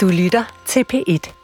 Du lytter til P1.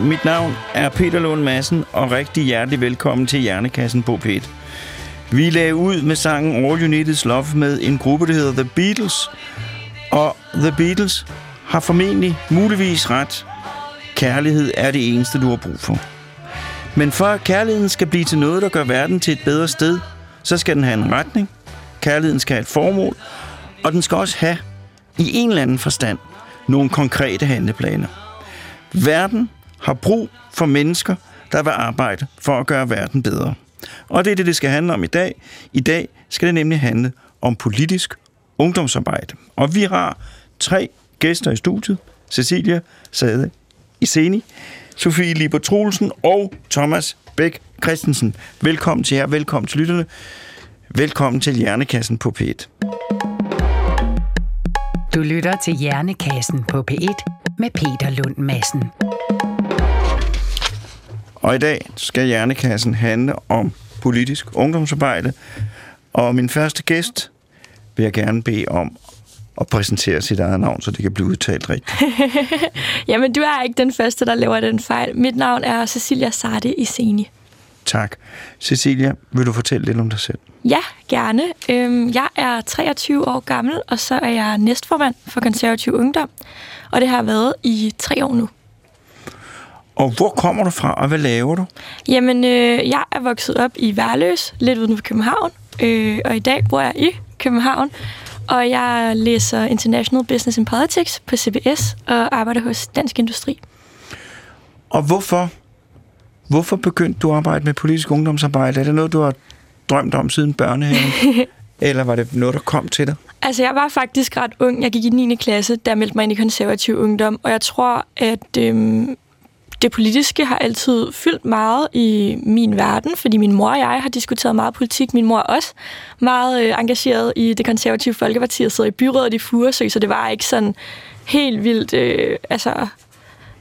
Goddag, mit navn er Peter Lund Madsen, og rigtig hjertelig velkommen til Hjernekassen på P1. Vi lagde ud med sangen All You Need Is Love med en gruppe, der hedder The Beatles. Og The Beatles har formentlig muligvis ret. Kærlighed er det eneste, du har brug for. Men for at kærligheden skal blive til noget, der gør verden til et bedre sted, så skal den have en retning. Kærligheden skal have et formål, og den skal også have, i en eller anden forstand, nogle konkrete handleplaner. Verden har brug for mennesker, der vil arbejde for at gøre verden bedre. Og det er det, det skal handle om i dag. I dag skal det nemlig handle om politisk ungdomsarbejde. Og vi har tre gæster i studiet. Cecilia Sade Iseni, Sofie Liber Troelsen og Thomas Bæk Christensen. Velkommen til jer, velkommen til lytterne. Velkommen til Hjernekassen på P1. Du lytter til Hjernekassen på P1 med Peter Lund Madsen. Og i dag skal Hjernekassen handle om politisk ungdomsarbejde. Og min første gæst vil jeg gerne bede om at præsentere sit eget navn, så det kan blive udtalt rigtigt. Jamen, du er ikke den første, der laver den fejl. Mit navn er Cecilia Sarte Iseni. Tak. Cecilia, vil du fortælle lidt om dig selv? Ja, gerne. Øhm, jeg er 23 år gammel, og så er jeg næstformand for konservativ ungdom. Og det har jeg været i tre år nu. Og hvor kommer du fra, og hvad laver du? Jamen, øh, jeg er vokset op i Værløs, lidt uden for København. Øh, og i dag bor jeg i København. Og jeg læser International Business and Politics på CBS og arbejder hos Dansk Industri. Og hvorfor, hvorfor begyndte du at arbejde med politisk ungdomsarbejde? Er det noget, du har drømt om siden børnehaven? Eller var det noget, der kom til dig? Altså, jeg var faktisk ret ung. Jeg gik i 9. klasse, da jeg meldte mig ind i konservativ ungdom. Og jeg tror, at øhm, det politiske har altid fyldt meget i min verden, fordi min mor og jeg har diskuteret meget politik. Min mor er også meget øh, engageret i det konservative folkeparti og sidder i byrådet i Furesø, så det var ikke sådan helt vildt, øh, altså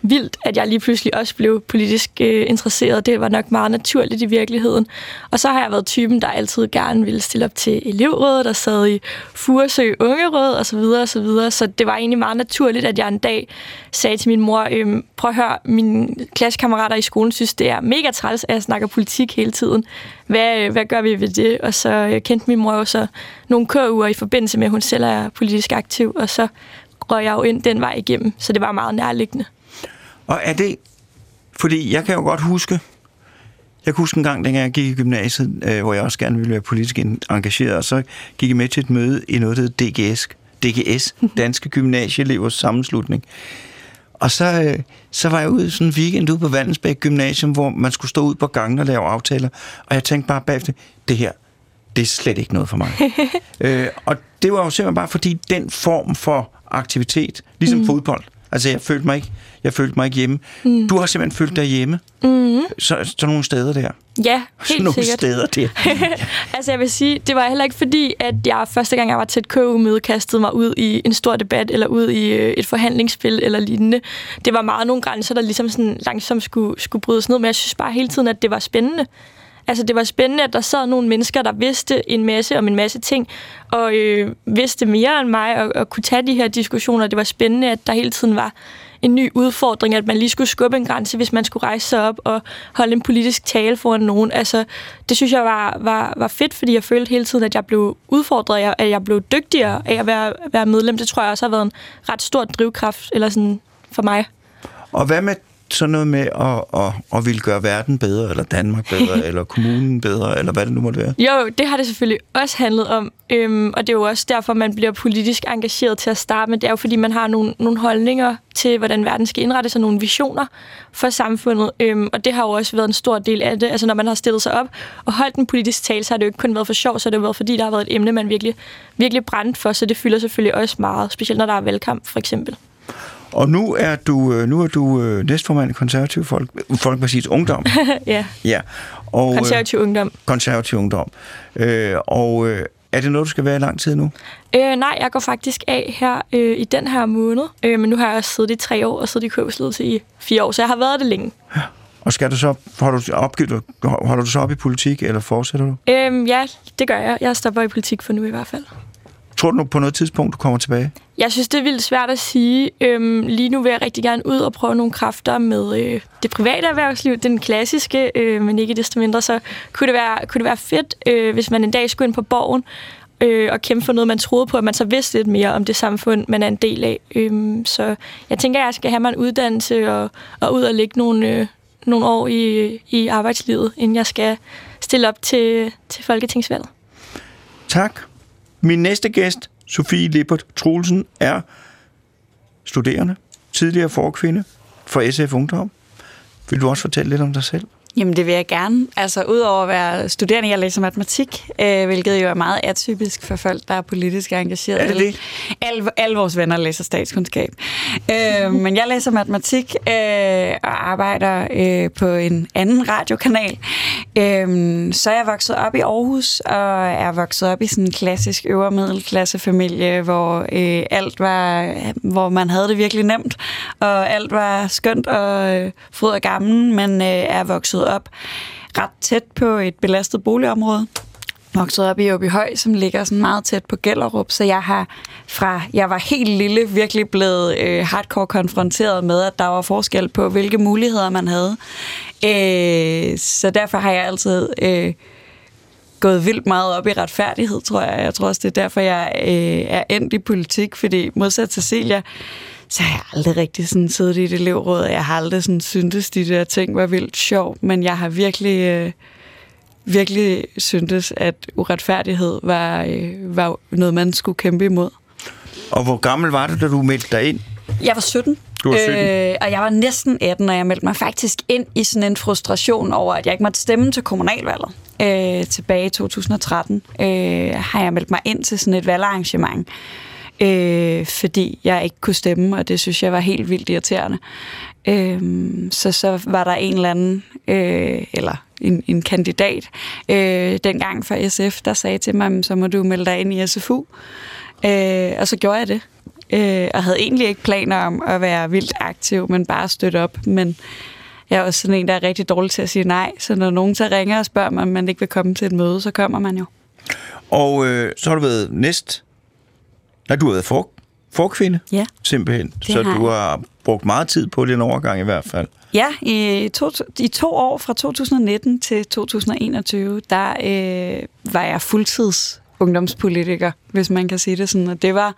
vildt, at jeg lige pludselig også blev politisk øh, interesseret. Det var nok meget naturligt i virkeligheden. Og så har jeg været typen, der altid gerne ville stille op til elevrådet og sad i Furesø Ungeråd og så videre og så videre. Så det var egentlig meget naturligt, at jeg en dag sagde til min mor, øh, prøv at høre, mine klassekammerater i skolen synes, det er mega træls, at jeg snakker politik hele tiden. Hvad, øh, hvad gør vi ved det? Og så øh, kendte min mor jo så nogle køruger i forbindelse med, at hun selv er politisk aktiv, og så røg jeg jo ind den vej igennem, så det var meget nærliggende. Og er det... Fordi jeg kan jo godt huske... Jeg kan huske en gang, dengang jeg gik i gymnasiet, øh, hvor jeg også gerne ville være politisk engageret, og så gik jeg med til et møde i noget, der hedder DGS, DGS, Danske Gymnasieelevers Sammenslutning. Og så, øh, så var jeg ude sådan en weekend ude på Vandensbæk Gymnasium, hvor man skulle stå ud på gangen og lave aftaler. Og jeg tænkte bare bagefter, det her, det er slet ikke noget for mig. øh, og det var jo simpelthen bare fordi den form for aktivitet, ligesom mm. fodbold, altså jeg følte mig ikke, jeg følte mig ikke hjemme. Mm. Du har simpelthen følt dig hjemme. Mm. Så, så nogle steder der. Ja, Så helt nogle sikkert. steder der. Altså jeg vil sige, det var heller ikke fordi, at jeg første gang, jeg var til et KU-møde, kastede mig ud i en stor debat, eller ud i øh, et forhandlingsspil, eller lignende. Det var meget nogle grænser, der ligesom sådan langsomt skulle, skulle brydes ned, men jeg synes bare hele tiden, at det var spændende. Altså det var spændende, at der sad nogle mennesker, der vidste en masse om en masse ting, og øh, vidste mere end mig, og, og kunne tage de her diskussioner. Det var spændende, at der hele tiden var en ny udfordring, at man lige skulle skubbe en grænse, hvis man skulle rejse sig op og holde en politisk tale foran nogen. Altså, det synes jeg var, var, var fedt, fordi jeg følte hele tiden, at jeg blev udfordret, at jeg blev dygtigere af at være, være medlem. Det tror jeg også har været en ret stor drivkraft eller sådan, for mig. Og hvad med sådan noget med at, at, at ville gøre verden bedre, eller Danmark bedre, eller kommunen bedre, eller hvad det nu måtte være? Jo, det har det selvfølgelig også handlet om, øhm, og det er jo også derfor, man bliver politisk engageret til at starte med. Det er jo fordi, man har nogle, nogle holdninger til, hvordan verden skal indrettes, og nogle visioner for samfundet, øhm, og det har jo også været en stor del af det. Altså når man har stillet sig op og holdt en politisk tale, så har det jo ikke kun været for sjov, så har det jo været fordi, der har været et emne, man virkelig, virkelig brændt for, så det fylder selvfølgelig også meget, specielt når der er valgkamp for eksempel. Og nu er du, øh, nu er du øh, næstformand i Konservativ Folk, Folkepartiets Ungdom. ja, Ja. Og, øh, konservativ ungdom. konservativ Ungdom. Øh, og øh, er det noget, du skal være i lang tid nu? Øh, nej, jeg går faktisk af her øh, i den her måned, øh, men nu har jeg også siddet i tre år og siddet i købsledelsen i fire år, så jeg har været det længe. Og skal du så, holder du, opgivet, holder du så op i politik, eller fortsætter du? Øhm, ja, det gør jeg. Jeg stopper i politik for nu i hvert fald. Tror du nu på noget tidspunkt, du kommer tilbage? Jeg synes, det er vildt svært at sige. Øhm, lige nu vil jeg rigtig gerne ud og prøve nogle kræfter med øh, det private erhvervsliv, den klassiske, øh, men ikke desto mindre, så kunne det være, kunne det være fedt, øh, hvis man en dag skulle ind på borgen øh, og kæmpe for noget, man troede på, at man så vidste lidt mere om det samfund, man er en del af. Øhm, så jeg tænker, at jeg skal have mig en uddannelse og, og ud og lægge nogle, øh, nogle år i, i arbejdslivet, inden jeg skal stille op til, til folketingsvalget. Tak. Min næste gæst, Sofie Lippert Troelsen, er studerende, tidligere forkvinde for SF Ungdom. Vil du også fortælle lidt om dig selv? Jamen, det vil jeg gerne. Altså, udover at være studerende, jeg læser matematik, øh, hvilket jo er meget atypisk for folk, der er politisk engageret. Er det det? Alle, alle vores venner læser statskundskab. øh, men jeg læser matematik øh, og arbejder øh, på en anden radiokanal. Øh, så er jeg vokset op i Aarhus, og er vokset op i sådan en klassisk øvre middelklassefamilie, hvor øh, alt var, hvor man havde det virkelig nemt, og alt var skønt og øh, fryd og gammel, men øh, er vokset op ret tæt på et belastet boligområde vokset op i Åbyhøj, som ligger sådan meget tæt på Gellerup, så jeg har fra jeg var helt lille virkelig blevet øh, hardcore konfronteret med, at der var forskel på, hvilke muligheder man havde. Øh, så derfor har jeg altid øh, gået vildt meget op i retfærdighed, tror jeg. Jeg tror også, det er derfor, jeg øh, er endt i politik, fordi modsat Cecilia, så har jeg aldrig rigtig sådan siddet i et elevråd, og jeg har aldrig sådan syntes, de der ting var vildt sjov, men jeg har virkelig... Øh, virkelig syntes, at uretfærdighed var, øh, var noget, man skulle kæmpe imod. Og hvor gammel var du, da du meldte dig ind? Jeg var 17. Du var 17. Øh, og jeg var næsten 18, og jeg meldte mig faktisk ind i sådan en frustration over, at jeg ikke måtte stemme til kommunalvalget. Øh, tilbage i 2013 øh, har jeg meldt mig ind til sådan et valgarrangement, øh, fordi jeg ikke kunne stemme, og det synes jeg var helt vildt irriterende. Øh, så så var der en eller anden, øh, eller en, en kandidat, øh, dengang fra SF, der sagde til mig, så må du melde dig ind i SFU. Øh, og så gjorde jeg det. Øh, og havde egentlig ikke planer om at være vildt aktiv, men bare støtte op. Men jeg er også sådan en, der er rigtig dårlig til at sige nej. Så når nogen så ringer og spørger mig, om man ikke vil komme til et møde, så kommer man jo. Og øh, så har du været næst... Nej, du har været for, forkvinde, Ja. simpelthen. Det Så har du har brugt meget tid på den overgang i hvert fald. Ja, i to, i to år fra 2019 til 2021, der øh, var jeg fuldtids ungdomspolitiker, hvis man kan sige det sådan. Og det var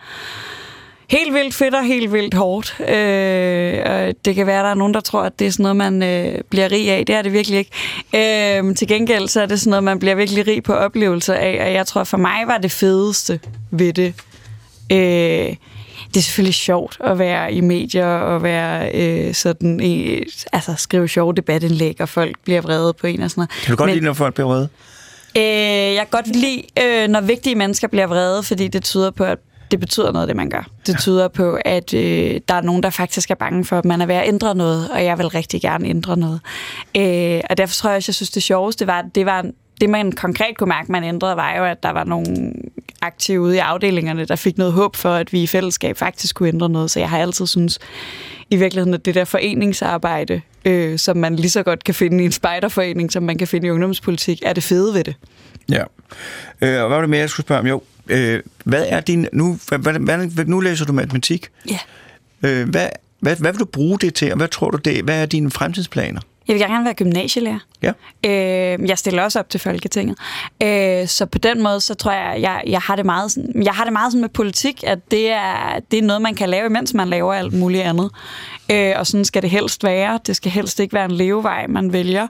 helt vildt fedt og helt vildt hårdt. Øh, og det kan være, at der er nogen, der tror, at det er sådan noget, man øh, bliver rig af. Det er det virkelig ikke. Øh, til gengæld så er det sådan noget, man bliver virkelig rig på oplevelser af. Og jeg tror, for mig var det fedeste ved det. Øh, det er selvfølgelig sjovt at være i medier og være øh, sådan, i, altså skrive sjove debatindlæg, og folk bliver vrede på en og sådan noget. Kan du godt Men- lide, når folk bliver røde? Øh, jeg kan godt lide, øh, når vigtige mennesker bliver vrede, fordi det tyder på, at det betyder noget, det man gør. Det tyder på, at øh, der er nogen, der faktisk er bange for, at man er ved at ændre noget, og jeg vil rigtig gerne ændre noget. Øh, og derfor tror jeg også, jeg synes, det sjoveste var, det var det, man konkret kunne mærke, man ændrede, var jo, at der var nogle aktive ude i afdelingerne, der fik noget håb for, at vi i fællesskab faktisk kunne ændre noget. Så jeg har altid synes i virkeligheden, at det der foreningsarbejde, øh, som man lige så godt kan finde i en spejderforening, som man kan finde i ungdomspolitik, er det fede ved det. Ja. Øh, og hvad var det mere, jeg skulle spørge om? Jo, øh, hvad er din... Nu, hvad, hvad, nu læser du matematik. Ja. Øh, hvad, hvad, hvad vil du bruge det til, og hvad tror du det? Hvad er dine fremtidsplaner? Jeg vil gerne være gymnasielærer. Ja. Øh, jeg stiller også op til Folketinget. Øh, så på den måde, så tror jeg, jeg, jeg har det meget sådan, jeg har det meget sådan med politik, at det er, det er noget, man kan lave, mens man laver alt muligt andet. Øh, og sådan skal det helst være. Det skal helst ikke være en levevej, man vælger.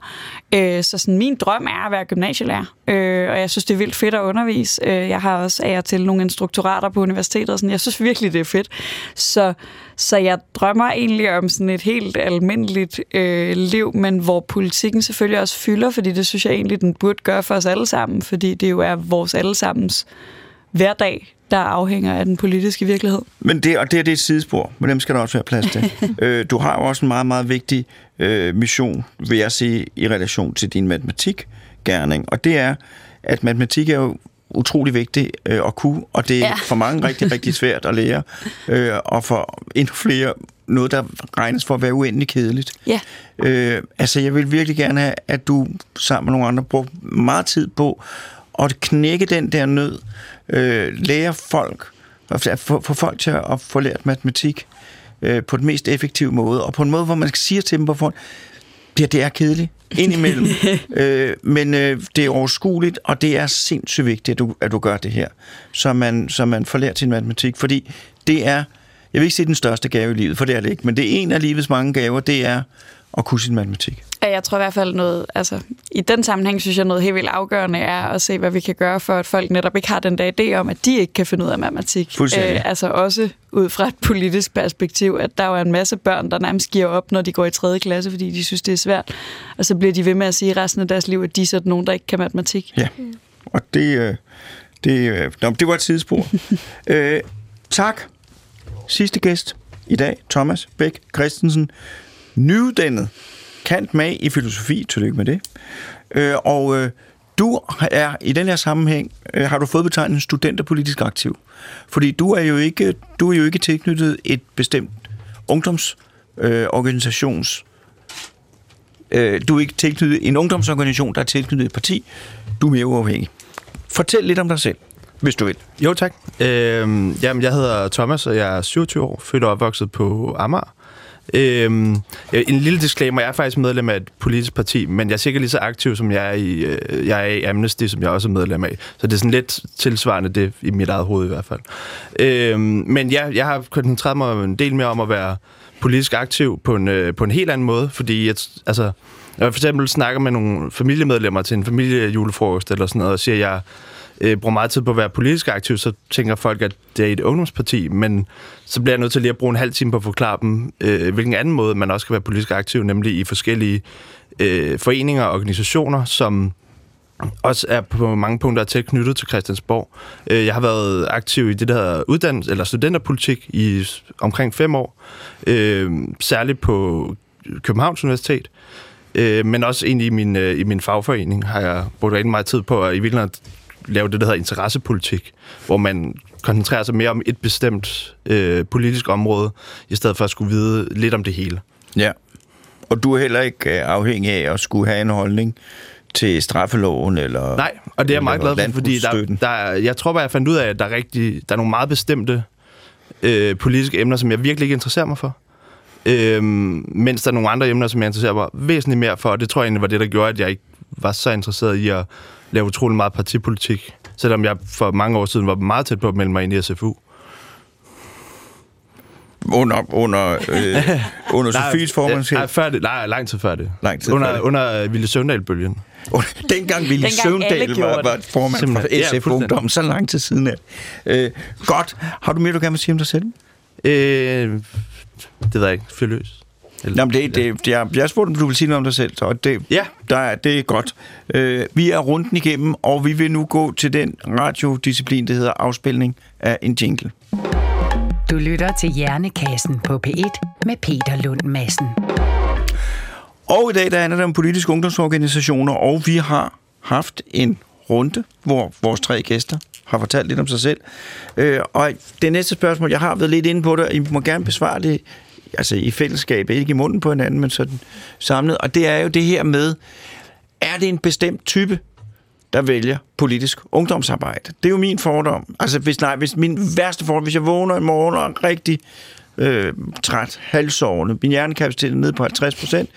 Øh, så sådan, min drøm er at være gymnasielærer. Øh, og jeg synes, det er vildt fedt at undervise. Øh, jeg har også af og til nogle instruktorater på universitetet. Og sådan. Jeg synes virkelig, det er fedt. Så, så jeg drømmer egentlig om sådan et helt almindeligt øh, liv, men hvor politikken selvfølgelig også fylder, fordi det synes jeg egentlig, den burde gøre for os alle sammen, fordi det jo er vores allesammens hverdag, der afhænger af den politiske virkelighed. Men det, og det, er det et sidespor, men dem skal der også være plads til. øh, du har jo også en meget, meget vigtig øh, mission, vil jeg sige, i relation til din matematikgærning, og det er, at matematik er jo utrolig vigtigt øh, at kunne, og det er ja. for mange rigtig, rigtig svært at lære, øh, og for endnu flere noget, der regnes for at være uendelig kedeligt. Ja. Øh, altså, jeg vil virkelig gerne have, at du sammen med nogle andre bruger meget tid på at knække den der nød, øh, lære folk, at få, få folk til at få lært matematik øh, på den mest effektive måde, og på en måde, hvor man skal sige til dem på forhånd, ja, det er kedeligt. Indimellem, øh, men øh, det er overskueligt, og det er sindssygt vigtigt, at du, at du gør det her, så man, så man får lært sin matematik, fordi det er, jeg vil ikke sige den største gave i livet, for det er det ikke, men det er en af livets mange gaver, det er at kunne sin matematik. Ja, jeg tror i hvert fald noget, altså i den sammenhæng synes jeg noget helt vildt afgørende er at se, hvad vi kan gøre for, at folk netop ikke har den der idé om, at de ikke kan finde ud af matematik. Fuldstændig. altså også ud fra et politisk perspektiv, at der er en masse børn, der nærmest giver op, når de går i 3. klasse, fordi de synes, det er svært. Og så bliver de ved med at sige resten af deres liv, at de er sådan nogen, der ikke kan matematik. Ja, og det, øh, det, øh, nå, det var et sidespor. øh, tak. Sidste gæst i dag, Thomas Bæk Christensen, nyuddannet kant med i filosofi, tillykke med det. Øh, og øh, du er i den her sammenhæng, øh, har du fået betegnet studenterpolitisk aktiv. Fordi du er jo ikke, du er jo ikke tilknyttet et bestemt ungdomsorganisations øh, øh, du er ikke tilknyttet en ungdomsorganisation, der er tilknyttet et parti. Du er mere uafhængig. Fortæl lidt om dig selv, hvis du vil. Jo, tak. Øh, jamen, jeg hedder Thomas, og jeg er 27 år, født og opvokset på Amager. Øhm, en lille disclaimer, jeg er faktisk medlem af et politisk parti, men jeg er sikkert lige så aktiv, som jeg er i, øh, jeg er i Amnesty, som jeg også er medlem af. Så det er sådan lidt tilsvarende det i mit eget hoved i hvert fald. Øhm, men ja, jeg har koncentreret mig en del mere om at være politisk aktiv på en, øh, på en helt anden måde, fordi jeg, altså, når jeg for eksempel snakker med nogle familiemedlemmer til en familiejulefrokost eller sådan noget, og siger, at jeg øh, bruger meget tid på at være politisk aktiv, så tænker folk, at det er et ungdomsparti, men så bliver jeg nødt til lige at bruge en halv time på at forklare dem, øh, hvilken anden måde man også kan være politisk aktiv, nemlig i forskellige øh, foreninger og organisationer, som også er på mange punkter tæt knyttet til Christiansborg. Øh, jeg har været aktiv i det der uddannelse, eller studenterpolitik i omkring fem år, øh, særligt på Københavns Universitet, øh, men også egentlig i min, øh, i min fagforening har jeg brugt rigtig meget tid på at i virkeligheden lave det, der hedder interessepolitik, hvor man koncentrerer sig mere om et bestemt øh, politisk område, i stedet for at skulle vide lidt om det hele. Ja, og du er heller ikke øh, afhængig af at skulle have en holdning til straffeloven eller Nej, og det er jeg meget glad for, fordi der, der, jeg tror bare, jeg fandt ud af, at der er, rigtig, der er nogle meget bestemte øh, politiske emner, som jeg virkelig ikke interesserer mig for. Øhm, mens der er nogle andre emner, som jeg interesserer mig væsentligt mere for, og det tror jeg egentlig var det, der gjorde, at jeg ikke var så interesseret i at lave utrolig meget partipolitik, selvom jeg for mange år siden var meget tæt på at melde mig ind i SFU. Under, under, øh, under Sofies formandskab? Nej, før det, nej, lang tid før det. Lang tid under, før det. under Ville Søvndal-bølgen. Dengang Ville Søvndal var, var formand for SF ja, Ungdom, så lang tid siden af. Øh, godt. Har du mere, du gerne vil sige om dig selv? Øh, det ved jeg ikke. Fyr løs. Eller, Jamen, det, det, jeg, jeg spurgte, om du vil sige noget om dig selv, så det, ja. der, det er godt. Øh, vi er runden igennem, og vi vil nu gå til den radiodisciplin, der hedder afspilning af en jingle. Du lytter til Hjernekassen på P1 med Peter Lund Madsen. Og i dag der handler det om politiske ungdomsorganisationer, og vi har haft en runde, hvor vores tre gæster har fortalt lidt om sig selv. Øh, og det næste spørgsmål, jeg har været lidt inde på det, og I må gerne besvare det altså i fællesskab, ikke i munden på hinanden, men sådan samlet. Og det er jo det her med, er det en bestemt type, der vælger politisk ungdomsarbejde? Det er jo min fordom. Altså, hvis, nej, hvis min værste fordom, hvis jeg vågner i morgen og er rigtig øh, træt, halvsovende, min hjernekapacitet er nede på 50 procent,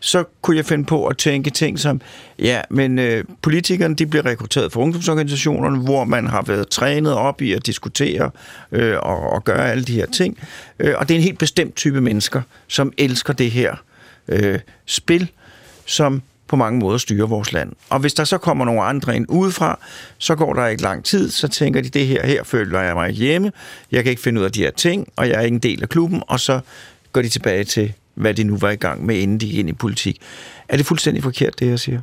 så kunne jeg finde på at tænke ting som, ja, men øh, politikerne, de bliver rekrutteret fra ungdomsorganisationerne, hvor man har været trænet op i at diskutere øh, og, og gøre alle de her ting. Øh, og det er en helt bestemt type mennesker, som elsker det her øh, spil, som på mange måder styrer vores land. Og hvis der så kommer nogle andre ind udefra, så går der ikke lang tid, så tænker de, det her, her føler jeg mig ikke hjemme, jeg kan ikke finde ud af de her ting, og jeg er ikke en del af klubben, og så går de tilbage til, hvad de nu var i gang med, inden de gik ind i politik. Er det fuldstændig forkert, det jeg siger?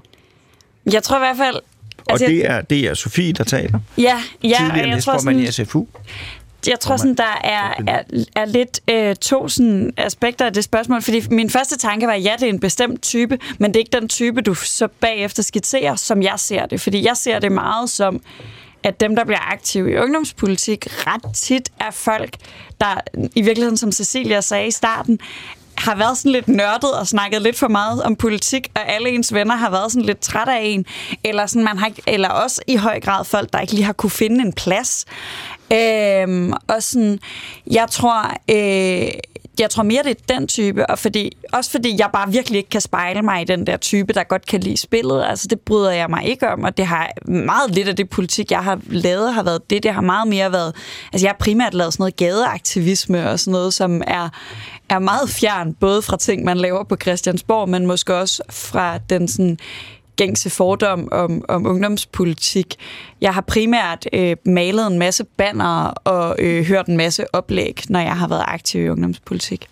Jeg tror i hvert fald... Og Altså, det er, det er Sofie, der taler. Ja, ja og Tidligere jeg tror sådan, i SFU. Jeg tror sådan, der er, er, er lidt øh, to sådan, aspekter af det spørgsmål, fordi min første tanke var, ja, det er en bestemt type, men det er ikke den type, du så bagefter skitserer, som jeg ser det. Fordi jeg ser det meget som, at dem, der bliver aktive i ungdomspolitik, ret tit er folk, der i virkeligheden, som Cecilia sagde i starten, har været sådan lidt nørdet og snakket lidt for meget om politik, og alle ens venner har været sådan lidt trætte af en, eller, sådan, man har eller også i høj grad folk, der ikke lige har kunne finde en plads. Øhm, og sådan, jeg tror, øh, jeg tror mere, det er den type, og fordi, også fordi jeg bare virkelig ikke kan spejle mig i den der type, der godt kan lide spillet. Altså, det bryder jeg mig ikke om, og det har meget lidt af det politik, jeg har lavet, har været det. Det har meget mere været... Altså, jeg har primært lavet sådan noget gadeaktivisme og sådan noget, som er, er meget fjern, både fra ting, man laver på Christiansborg, men måske også fra den sådan gængse fordom om, om ungdomspolitik. Jeg har primært øh, malet en masse banner og øh, hørt en masse oplæg, når jeg har været aktiv i ungdomspolitik.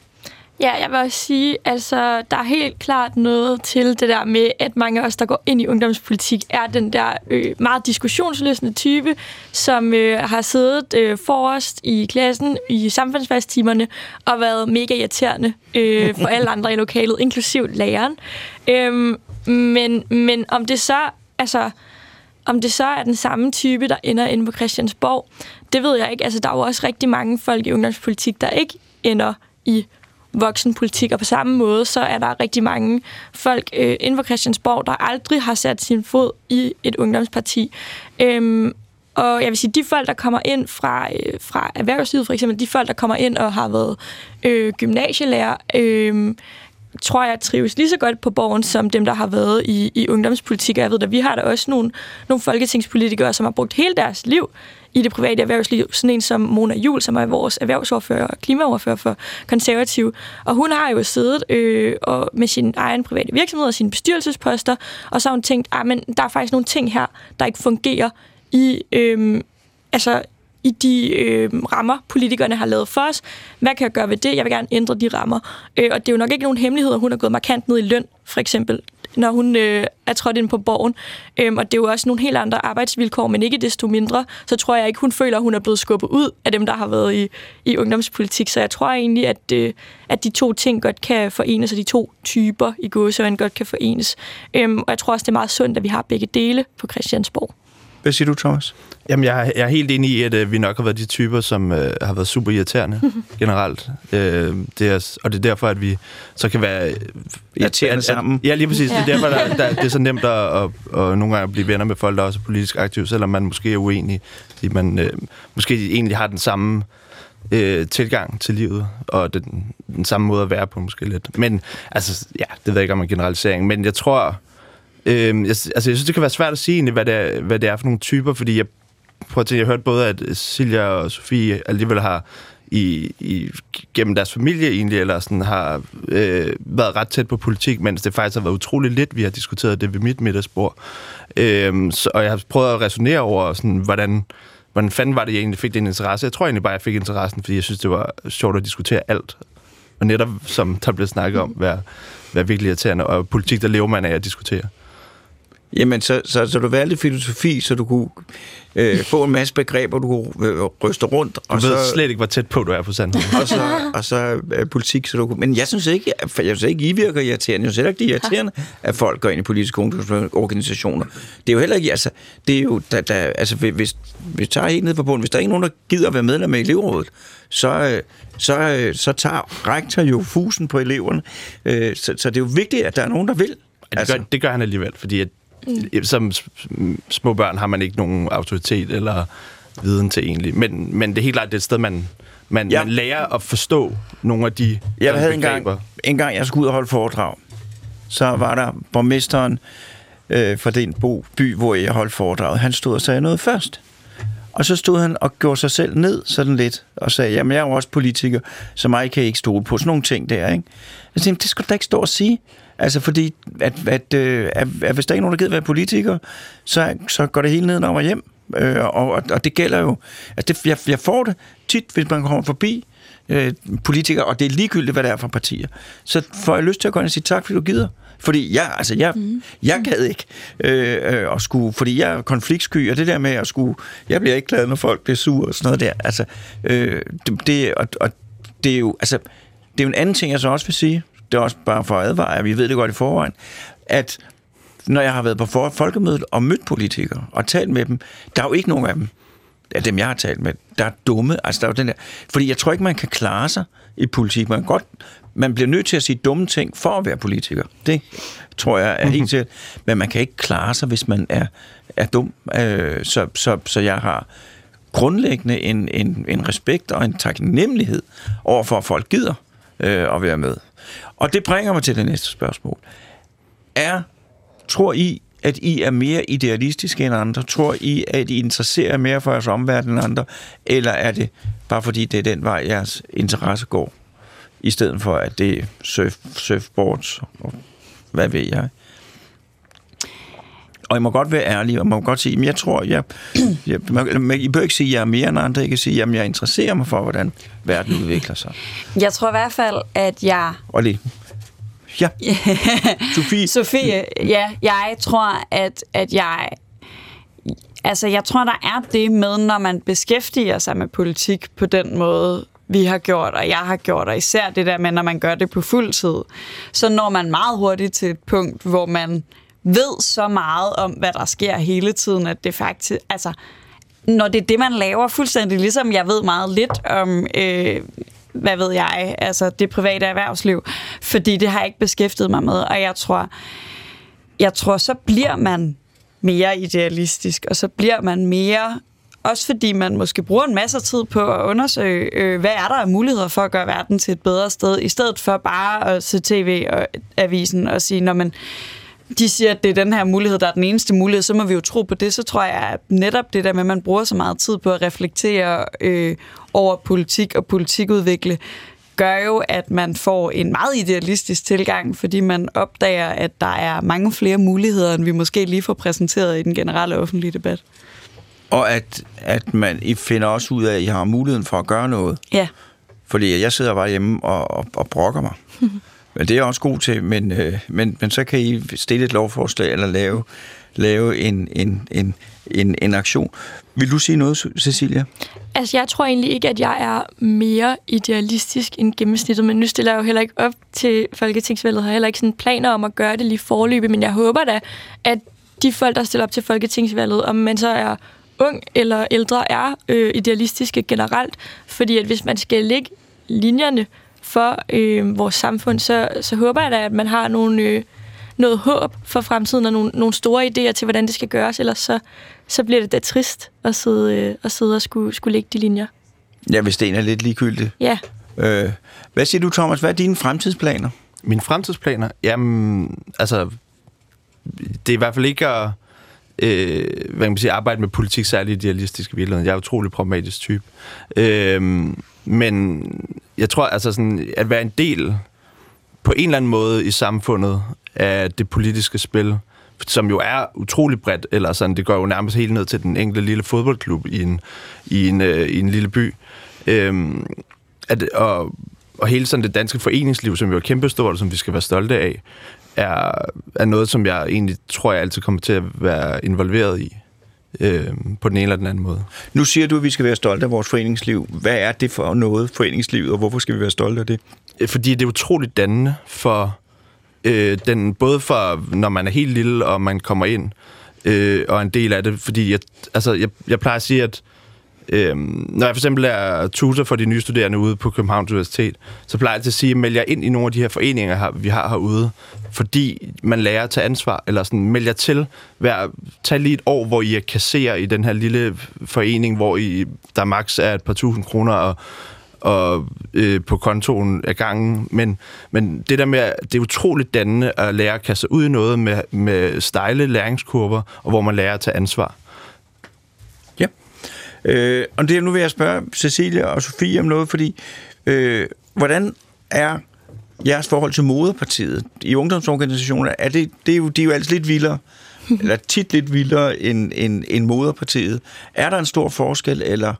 Ja, jeg vil også sige, altså, der er helt klart noget til det der med, at mange af os, der går ind i ungdomspolitik, er den der øh, meget diskussionsløsende type, som øh, har siddet øh, forrest i klassen i samfundsfagstimerne og været mega irriterende øh, for alle andre i lokalet, inklusiv læreren. Øhm, men, men om det så, altså, om det så er den samme type, der ender inde på Christiansborg, det ved jeg ikke. Altså, der er jo også rigtig mange folk i ungdomspolitik, der ikke ender i voksenpolitik, og på samme måde, så er der rigtig mange folk øh, inden for Christiansborg, der aldrig har sat sin fod i et ungdomsparti. Øhm, og jeg vil sige, de folk, der kommer ind fra, øh, fra erhvervslivet, for eksempel de folk, der kommer ind og har været øh, gymnasielærer, øh, tror jeg trives lige så godt på borgen, som dem, der har været i, i ungdomspolitik. Og jeg ved at vi har da også nogle, nogle folketingspolitikere, som har brugt hele deres liv i det private erhvervsliv. Sådan en som Mona Jul, som er vores erhvervsordfører og klimaordfører for konservative. Og hun har jo siddet øh, og med sin egen private virksomhed og sine bestyrelsesposter, og så har hun tænkt, ah, at der er faktisk nogle ting her, der ikke fungerer i, øh, altså, i de øh, rammer, politikerne har lavet for os. Hvad kan jeg gøre ved det? Jeg vil gerne ændre de rammer. Øh, og det er jo nok ikke nogen hemmelighed, at hun er gået markant ned i løn, for eksempel, når hun øh, er trådt ind på borgen. Øhm, og det er jo også nogle helt andre arbejdsvilkår, men ikke desto mindre, så tror jeg ikke, hun føler, at hun er blevet skubbet ud af dem, der har været i, i ungdomspolitik. Så jeg tror egentlig, at, øh, at de to ting godt kan forenes, og de to typer i gåsøjne godt kan forenes. Øhm, og jeg tror også, det er meget sundt, at vi har begge dele på Christiansborg. Hvad siger du, Thomas? Jamen, jeg, jeg er helt enig i, at øh, vi nok har været de typer, som øh, har været super irriterende generelt. Øh, det er, og det er derfor, at vi så kan være... øh, Irriterende at, sammen. At, ja, lige præcis. Ja. Det er derfor, der, der, det er så nemt at, at, at, at nogle gange blive venner med folk, der også er politisk aktive, selvom man måske er uenig. Fordi man øh, måske egentlig har den samme øh, tilgang til livet, og den, den samme måde at være på måske lidt. Men, altså, ja, det ved jeg ikke om en generalisering, men jeg tror... Øh, jeg, altså, jeg synes, det kan være svært at sige egentlig, hvad det er, hvad det er for nogle typer, fordi jeg prøv at tænke, jeg hørte hørt både, at Silja og Sofie alligevel har i, i, gennem deres familie egentlig, eller sådan har øh, været ret tæt på politik, mens det faktisk har været utrolig lidt, vi har diskuteret det ved mit middagsbord. Øh, så, og jeg har prøvet at resonere over, sådan, hvordan, hvordan fanden var det, jeg egentlig fik den interesse. Jeg tror egentlig bare, jeg fik interessen, fordi jeg synes, det var sjovt at diskutere alt. Og netop, som der blev snakket om, være, være virkelig irriterende, og politik, der lever man af at diskutere. Jamen, så, så, så du valgte filosofi, så du kunne øh, få en masse begreber, du kunne øh, ryste rundt. Du og ved så, slet ikke, hvor tæt på du er på sandheden. og så, og så øh, politik, så du kunne... Men jeg synes ikke, jeg synes ikke, I virker irriterende. Jeg synes heller ikke, det er irriterende, at folk går ind i politiske organisationer. Det er jo heller ikke... Altså, det er jo... Da, da, altså, hvis, hvis vi tager helt ned på bunden, hvis der er ikke nogen, der gider at være medlem af elevrådet, så, øh, så, øh, så tager rektor jo fusen på eleverne. Øh, så, så det er jo vigtigt, at der er nogen, der vil. Det, gør, det gør han alligevel, fordi at, mm. som små børn har man ikke nogen autoritet eller viden til egentlig. Men, men det er helt klart, det er et sted, man, man, Ja. man lærer at forstå nogle af de Jeg havde en gang, begreber. en gang, jeg skulle ud og holde foredrag. Så var der borgmesteren øh, fra den bo, by, hvor jeg holdt foredrag. Han stod og sagde noget først. Og så stod han og gjorde sig selv ned sådan lidt, og sagde, jamen jeg er jo også politiker, så mig kan I ikke stole på. Sådan nogle ting der, ikke? Jeg tænkte, det skulle da ikke stå og sige. Altså fordi, at, at, øh, at, at hvis der ikke er nogen, der gider være politiker, så, så går det hele ned og hjem. Øh, og, og, og det gælder jo, altså det, jeg, jeg får det tit, hvis man kommer forbi øh, politikere, og det er ligegyldigt, hvad det er for partier. Så får jeg lyst til at gå ind og sige tak, fordi du gider. Fordi jeg, altså jeg, mm. jeg gad ikke øh, øh, at skulle, fordi jeg er konfliktsky, og det der med at skulle, jeg bliver ikke glad, når folk bliver sure og sådan noget der. Altså, øh, det, det, og, og det er jo, altså, det er jo en anden ting, jeg så også vil sige, det er også bare for at advare, vi ved det godt i forvejen, at når jeg har været på folkemødet og mødt politikere og talt med dem, der er jo ikke nogen af dem, af dem jeg har talt med, der er dumme. Altså, der er jo den der, fordi jeg tror ikke, man kan klare sig i politik. Man, godt, man bliver nødt til at sige dumme ting for at være politiker. Det tror jeg er helt sikkert. Men man kan ikke klare sig, hvis man er, er dum. Øh, så, så, så jeg har grundlæggende en, en, en respekt og en taknemmelighed over for, at folk gider øh, at være med. Og det bringer mig til det næste spørgsmål. Er, tror I, at I er mere idealistiske end andre? Tror I, at I interesserer mere for jeres omverden end andre? Eller er det bare fordi, det er den vej, jeres interesse går? I stedet for, at det er surf, surfboards og hvad ved jeg? Og I må godt være ærlige, og man må godt sige, at jeg tror, jeg, jeg, man, I bør ikke sige, at jeg er mere end andre. I kan sige, at jeg interesserer mig for, hvordan verden udvikler sig. Jeg tror i hvert fald, at jeg Og lige. Ja. Sofie. Sofie, ja, jeg tror, at, at jeg... Altså, jeg tror, der er det med, når man beskæftiger sig med politik på den måde, vi har gjort, og jeg har gjort, og især det der med, når man gør det på fuld tid, så når man meget hurtigt til et punkt, hvor man ved så meget om, hvad der sker hele tiden, at det faktisk... Altså, når det er det, man laver, fuldstændig ligesom jeg ved meget lidt om, øh, hvad ved jeg, altså det private erhvervsliv, fordi det har jeg ikke beskæftiget mig med, og jeg tror, jeg tror, så bliver man mere idealistisk, og så bliver man mere, også fordi man måske bruger en masse tid på at undersøge, øh, hvad er der af muligheder for at gøre verden til et bedre sted, i stedet for bare at se tv og avisen og sige, når man de siger, at det er den her mulighed, der er den eneste mulighed, så må vi jo tro på det. Så tror jeg, at netop det der med, at man bruger så meget tid på at reflektere øh, over politik og politikudvikle, gør jo, at man får en meget idealistisk tilgang, fordi man opdager, at der er mange flere muligheder, end vi måske lige får præsenteret i den generelle offentlige debat. Og at, at man I finder også ud af, at I har muligheden for at gøre noget. Ja. Fordi jeg sidder bare hjemme og, og, og brokker mig. men det er jeg også god til, men, øh, men, men så kan I stille et lovforslag eller lave, lave en, en, en, en, en aktion. Vil du sige noget, Cecilia? Altså, jeg tror egentlig ikke, at jeg er mere idealistisk end gennemsnittet, men nu stiller jeg jo heller ikke op til Folketingsvalget, har heller ikke sådan planer om at gøre det lige forløbig, men jeg håber da, at de folk, der stiller op til Folketingsvalget, om man så er ung eller ældre, er øh, idealistiske generelt, fordi at hvis man skal lægge linjerne for øh, vores samfund, så, så håber jeg da, at man har nogle, øh, noget håb for fremtiden og nogle, nogle store idéer til, hvordan det skal gøres, ellers så, så bliver det da trist at sidde, øh, at sidde og skulle, skulle lægge de linjer. Ja, hvis det er lidt ligegyldigt. Ja, Øh, hvad siger du, Thomas? Hvad er dine fremtidsplaner? Mine fremtidsplaner? Jamen, altså, det er i hvert fald ikke at øh, hvad kan man sige, arbejde med politik særlig idealistisk i virkeligheden. Jeg er utrolig pragmatisk type. Øh, men jeg tror, altså sådan, at være en del på en eller anden måde i samfundet af det politiske spil, som jo er utrolig bredt, eller sådan, det går jo nærmest helt ned til den enkelte lille fodboldklub i en, i en, øh, i en lille by. Øhm, at, og og hele sådan det danske foreningsliv, som jo er kæmpestort, og som vi skal være stolte af, er, er noget, som jeg egentlig tror, jeg altid kommer til at være involveret i øh, på den ene eller den anden måde. Nu siger du, at vi skal være stolte af vores foreningsliv. Hvad er det for noget, foreningslivet, og hvorfor skal vi være stolte af det? Øh, Fordi det er utroligt dannende for øh, den, både for, når man er helt lille, og man kommer ind, øh, og en del af det. Fordi jeg, altså, jeg, jeg plejer at sige, at Øhm, når jeg for eksempel er tutor for de nye studerende ude på Københavns Universitet, så plejer jeg til at sige, at meld jer ind i nogle af de her foreninger, her, vi har herude, fordi man lærer at tage ansvar, eller sådan, meld jer til, vær, tag lige et år, hvor I er kasserer i den her lille forening, hvor I, der maks er et par tusind kroner, og og øh, på kontoen af gangen, men, men det der med, det er utroligt dannende at lære at kaste ud i noget med, med stejle læringskurver, og hvor man lærer at tage ansvar. Øh, og det nu vil jeg spørge Cecilia og Sofie om noget, fordi øh, hvordan er jeres forhold til moderpartiet i ungdomsorganisationer? Er det, det er jo, de er jo altid lidt vildere, eller tit lidt vildere end, end, end moderpartiet. Er der en stor forskel, eller,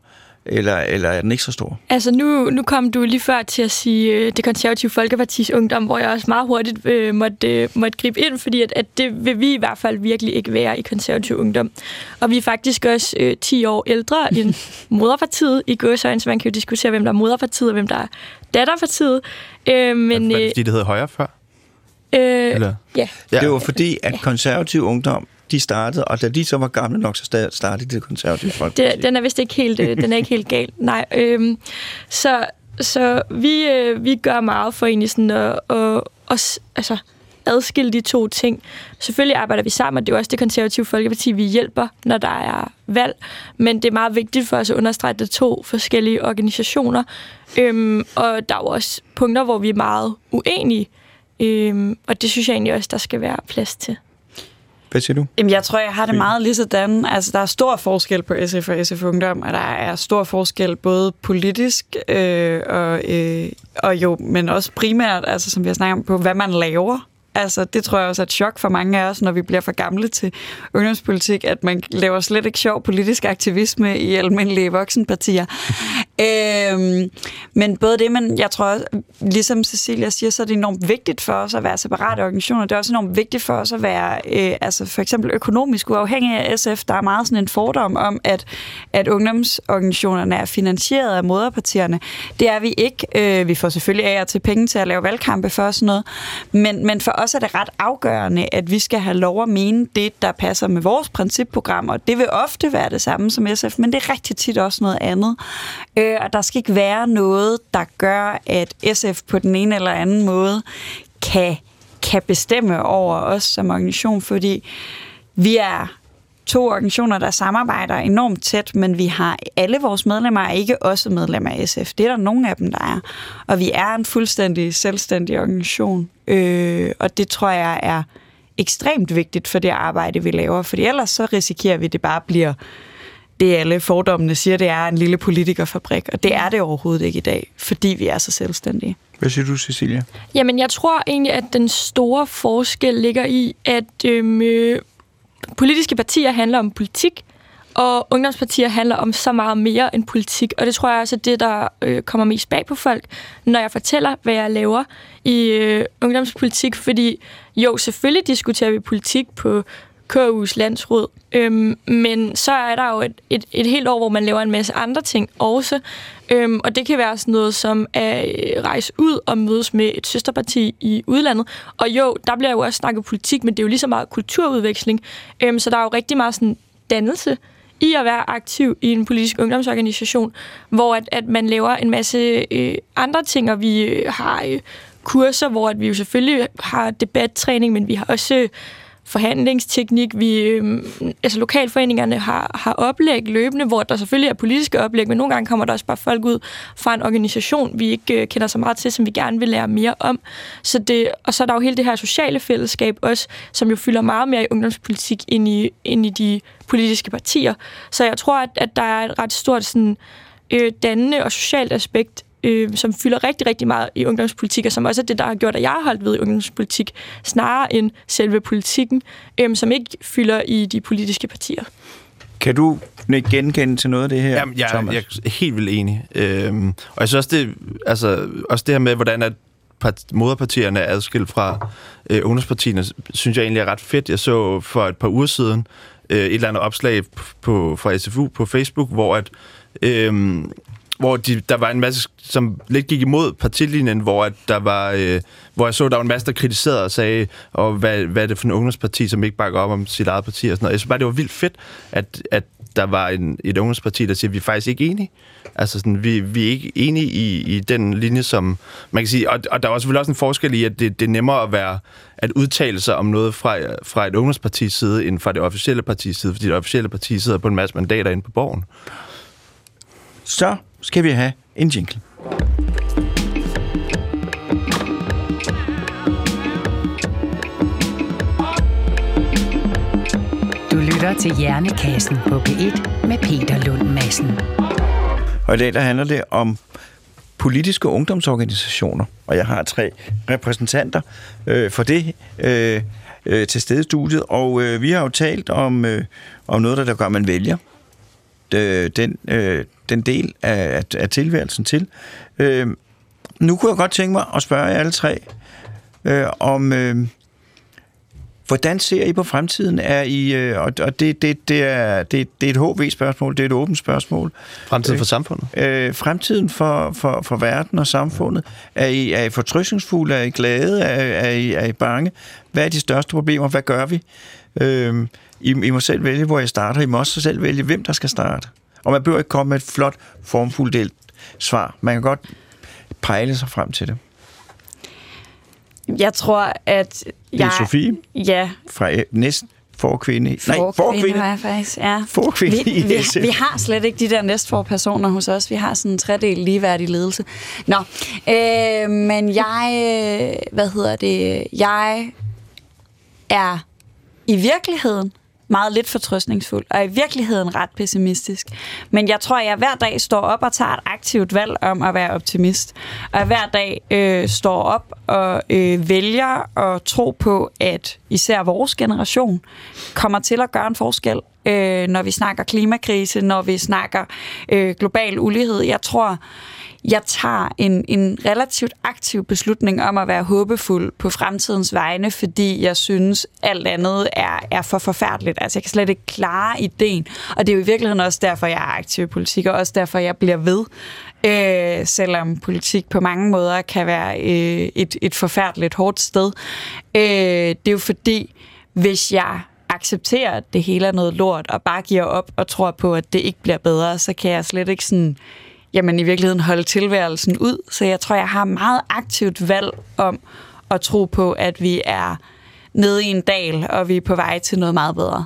eller, eller er den ikke så stor? Altså nu, nu kom du lige før til at sige øh, det konservative Folkepartis ungdom, hvor jeg også meget hurtigt øh, måtte, øh, måtte gribe ind, fordi at, at det vil vi i hvert fald virkelig ikke være i konservativ ungdom. Og vi er faktisk også øh, 10 år ældre end moderpartiet i godsøjne, så man kan jo diskutere, hvem der er moderpartiet og hvem der er datterpartiet. Øh, men, Var det øh, fordi, det hed højre før? øh, Eller? ja, Ja. Det var fordi, at konservativ ungdom, de startede, og da de så var gamle nok, så sta- startede de det konservative folkeparti. det, den er vist ikke helt, øh, den er ikke helt galt. Nej, øhm, så, så vi, øh, vi gør meget for egentlig sådan at, at, at altså, adskille de to ting. Selvfølgelig arbejder vi sammen, og det er jo også det konservative folkeparti, vi hjælper, når der er valg. Men det er meget vigtigt for os at understrege, at det er to forskellige organisationer. Øhm, og der er jo også punkter, hvor vi er meget uenige. Øhm, og det synes jeg egentlig også, der skal være plads til. Hvad siger du? Jamen, jeg tror, jeg har det meget lige sådan. Altså, der er stor forskel på SF og SF Ungdom, og der er stor forskel både politisk øh, og, øh, og jo, men også primært, altså, som vi har snakket om, på, hvad man laver. Altså, det tror jeg også er et chok for mange af os, når vi bliver for gamle til ungdomspolitik, at man laver slet ikke sjov politisk aktivisme i almindelige voksenpartier. øhm, men både det, men jeg tror også, ligesom Cecilia siger, så er det enormt vigtigt for os at være separate organisationer. Det er også enormt vigtigt for os at være øh, altså for eksempel økonomisk uafhængige af SF. Der er meget sådan en fordom om, at, at ungdomsorganisationerne er finansieret af moderpartierne. Det er vi ikke. Øh, vi får selvfølgelig af og til penge til at lave valgkampe for og sådan noget. Men, men for os er det ret afgørende, at vi skal have lov at mene det, der passer med vores principprogram. Og det vil ofte være det samme som SF, men det er rigtig tit også noget andet. Øh, og der skal ikke være noget, der gør, at SF på den ene eller anden måde kan, kan bestemme over os som organisation, fordi vi er to organisationer, der samarbejder enormt tæt, men vi har alle vores medlemmer er ikke også medlemmer af SF. Det er der nogle af dem, der er. Og vi er en fuldstændig selvstændig organisation. Øh, og det tror jeg er ekstremt vigtigt for det arbejde, vi laver. For ellers så risikerer vi, at det bare bliver det alle fordommene siger, det er en lille politikerfabrik. Og det er det overhovedet ikke i dag, fordi vi er så selvstændige. Hvad siger du, Cecilia? Jamen, jeg tror egentlig, at den store forskel ligger i, at øhm, øh, politiske partier handler om politik, og ungdomspartier handler om så meget mere end politik. Og det tror jeg også er det, der øh, kommer mest bag på folk, når jeg fortæller, hvad jeg laver i øh, ungdomspolitik. Fordi jo, selvfølgelig diskuterer vi politik på KU's landsråd, øhm, men så er der jo et, et, et helt år, hvor man laver en masse andre ting også. Øhm, og det kan være sådan noget som at øh, rejse ud og mødes med et søsterparti i udlandet. Og jo, der bliver jo også snakket politik, men det er jo lige så meget kulturudveksling. Øhm, så der er jo rigtig meget sådan dannelse i at være aktiv i en politisk ungdomsorganisation, hvor at, at man laver en masse øh, andre ting, og vi øh, har øh, kurser, hvor at vi jo selvfølgelig har debattræning, men vi har også øh, forhandlingsteknik. Vi, øh, altså lokalforeningerne har, har oplæg løbende, hvor der selvfølgelig er politiske oplæg, men nogle gange kommer der også bare folk ud fra en organisation, vi ikke øh, kender så meget til, som vi gerne vil lære mere om. Så det, og så er der jo hele det her sociale fællesskab også, som jo fylder meget mere i ungdomspolitik end i, end i de politiske partier. Så jeg tror, at, at der er et ret stort sådan, øh, dannende og socialt aspekt øh, som fylder rigtig, rigtig meget i ungdomspolitik, og som også er det, der har gjort, at jeg har holdt ved i ungdomspolitik, snarere end selve politikken, øh, som ikke fylder i de politiske partier. Kan du ikke genkende til noget af det her, Jamen, jeg, Thomas? jeg er helt vildt enig. Øhm, og jeg synes også det, altså, også det her med, hvordan at part- moderpartierne er adskilt fra øh, ungdomspartierne, synes jeg egentlig er ret fedt. Jeg så for et par uger siden øh, et eller andet opslag på, fra SFU på Facebook, hvor at øh, hvor de, der var en masse, som lidt gik imod partilinjen, hvor at der var, øh, hvor jeg så, der var en masse, der kritiserede og sagde, og hvad, hvad er det for en ungdomsparti, som ikke bakker op om sit eget parti og sådan noget. Jeg synes bare, det var vildt fedt, at, at der var en, et ungdomsparti, der siger, at vi er faktisk ikke enige. Altså sådan, vi, vi er ikke enige i, i den linje, som man kan sige, og, og der er også selvfølgelig også en forskel i, at det, det er nemmere at være, at udtale sig om noget fra, fra et ungdomspartis side, end fra det officielle partis side, fordi det officielle parti sidder på en masse mandater inde på borgen. Så skal vi have en jingle. Du lytter til Hjernekassen på P1 med Peter Lund Madsen. Og i dag der handler det om politiske ungdomsorganisationer, og jeg har tre repræsentanter øh, for det øh, øh, til stede studiet, og øh, vi har jo talt om, øh, om noget, der, der gør, at man vælger øh, den, øh, den del af, af, tilværelsen til. Øh, nu kunne jeg godt tænke mig at spørge jer alle tre, øh, om... Øh, Hvordan ser I på fremtiden? Er I, øh, og og det, det, det, er, det, det er et HV-spørgsmål, det er et åbent spørgsmål. Fremtiden for samfundet. Øh, fremtiden for, for, for verden og samfundet. Er I, er I fortrystningsfulde? Er I glade? Er, er, I, er I bange? Hvad er de største problemer? Hvad gør vi? Øh, I, I må selv vælge, hvor I starter. I må også selv vælge, hvem der skal starte. Og man behøver ikke komme med et flot, formfuldt svar. Man kan godt pejle sig frem til det. Jeg tror, at Det er jeg... Sofie Ja, fra næsten forkvinde. Nej, forkvinde var jeg faktisk, ja. Forkvinde vi, vi, SF. vi har slet ikke de der næstforpersoner hos os. Vi har sådan en tredel ligeværdig ledelse. Nå, øh, men jeg, øh, hvad hedder det, jeg er i virkeligheden meget lidt fortrøstningsfuld, og i virkeligheden ret pessimistisk. Men jeg tror, at jeg hver dag står op og tager et aktivt valg om at være optimist. Og jeg hver dag øh, står op og øh, vælger at tro på, at især vores generation kommer til at gøre en forskel, øh, når vi snakker klimakrise, når vi snakker øh, global ulighed. Jeg tror, jeg tager en, en relativt aktiv beslutning om at være håbefuld på fremtidens vegne, fordi jeg synes, alt andet er, er for forfærdeligt. Altså, jeg kan slet ikke klare ideen. Og det er jo i virkeligheden også derfor, jeg er aktiv i politik, og også derfor, jeg bliver ved. Øh, selvom politik på mange måder kan være øh, et, et forfærdeligt hårdt sted. Øh, det er jo fordi, hvis jeg accepterer, at det hele er noget lort, og bare giver op og tror på, at det ikke bliver bedre, så kan jeg slet ikke sådan jamen i virkeligheden holde tilværelsen ud. Så jeg tror, jeg har meget aktivt valg om at tro på, at vi er nede i en dal, og vi er på vej til noget meget bedre.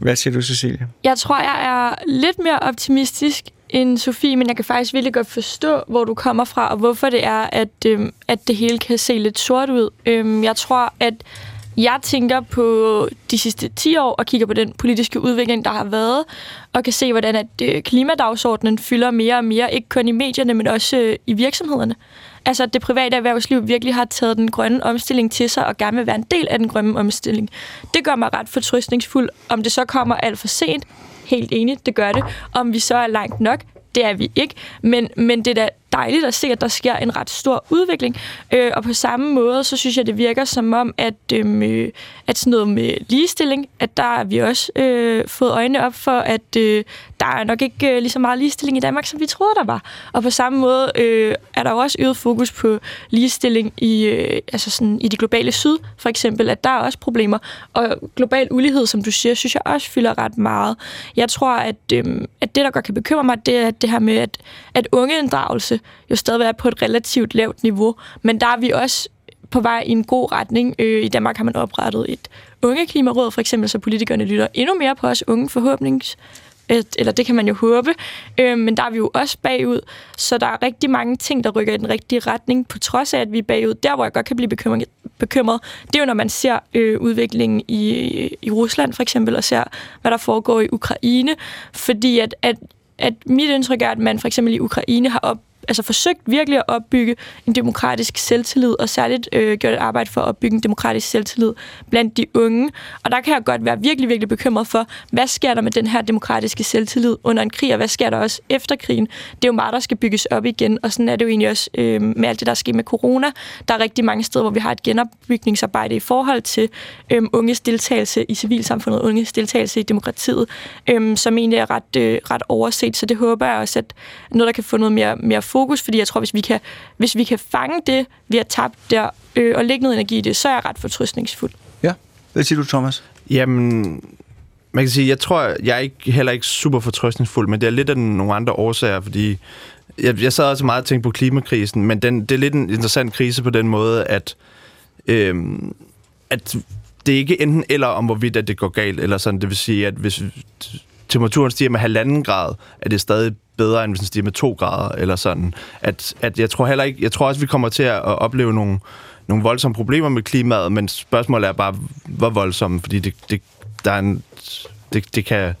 Hvad siger du, Cecilia? Jeg tror, jeg er lidt mere optimistisk end Sofie, men jeg kan faktisk virkelig godt forstå, hvor du kommer fra, og hvorfor det er, at, øhm, at det hele kan se lidt sort ud. Øhm, jeg tror, at jeg tænker på de sidste 10 år og kigger på den politiske udvikling, der har været, og kan se, hvordan at øh, klimadagsordenen fylder mere og mere, ikke kun i medierne, men også øh, i virksomhederne. Altså, at det private erhvervsliv virkelig har taget den grønne omstilling til sig og gerne vil være en del af den grønne omstilling. Det gør mig ret fortrystningsfuld. Om det så kommer alt for sent, helt enig, det gør det. Om vi så er langt nok, det er vi ikke. Men, men det er da dejligt at se, at der sker en ret stor udvikling. Øh, og på samme måde, så synes jeg, det virker som om, at, øhm, øh, at sådan noget med ligestilling, at der har vi også øh, fået øjnene op for, at øh, der er nok ikke øh, lige så meget ligestilling i Danmark, som vi troede, der var. Og på samme måde øh, er der jo også øget fokus på ligestilling i, øh, altså sådan, i det globale syd, for eksempel, at der er også problemer. Og global ulighed, som du siger, synes jeg også fylder ret meget. Jeg tror, at, øh, at det, der godt kan bekymre mig, det er det her med, at, at ungeinddragelse jo stadig er på et relativt lavt niveau. Men der er vi også på vej i en god retning. Øh, I Danmark har man oprettet et ungeklimaråd, for eksempel, så politikerne lytter endnu mere på os unge forhåbnings øh, eller det kan man jo håbe, øh, men der er vi jo også bagud, så der er rigtig mange ting, der rykker i den rigtige retning, på trods af, at vi er bagud. Der, hvor jeg godt kan blive bekymret, bekymret det er jo, når man ser øh, udviklingen i, i Rusland for eksempel, og ser, hvad der foregår i Ukraine, fordi at, at, at mit indtryk er, at man for eksempel i Ukraine har op, altså forsøgt virkelig at opbygge en demokratisk selvtillid, og særligt øh, gjort et arbejde for at opbygge en demokratisk selvtillid blandt de unge. Og der kan jeg godt være virkelig, virkelig bekymret for, hvad sker der med den her demokratiske selvtillid under en krig, og hvad sker der også efter krigen? Det er jo meget, der skal bygges op igen, og sådan er det jo egentlig også øh, med alt det, der sker med corona. Der er rigtig mange steder, hvor vi har et genopbygningsarbejde i forhold til øh, unges deltagelse i civilsamfundet, unges deltagelse i demokratiet, øh, som egentlig er ret, øh, ret overset. Så det håber jeg også, at noget, der kan få noget mere, mere fokus, fordi jeg tror, hvis vi kan, hvis vi kan fange det, vi har tabt der, øh, og lægge noget energi i det, så er jeg ret fortrøstningsfuld. Ja. Hvad siger du, Thomas? Jamen, man kan sige, jeg tror, jeg er ikke, heller ikke super fortrøstningsfuld, men det er lidt af nogle andre årsager, fordi jeg, jeg sad også meget og tænkte på klimakrisen, men den, det er lidt en interessant krise på den måde, at, øhm, at det er ikke enten eller om, hvorvidt at det går galt, eller sådan, det vil sige, at hvis temperaturen stiger med halvanden grad, er det stadig bedre, end hvis den stiger med to grader, eller sådan. At, at jeg tror heller ikke, jeg tror også, vi kommer til at opleve nogle, nogle voldsomme problemer med klimaet, men spørgsmålet er bare, hvor voldsomme, fordi det, det, der er en, det, det kan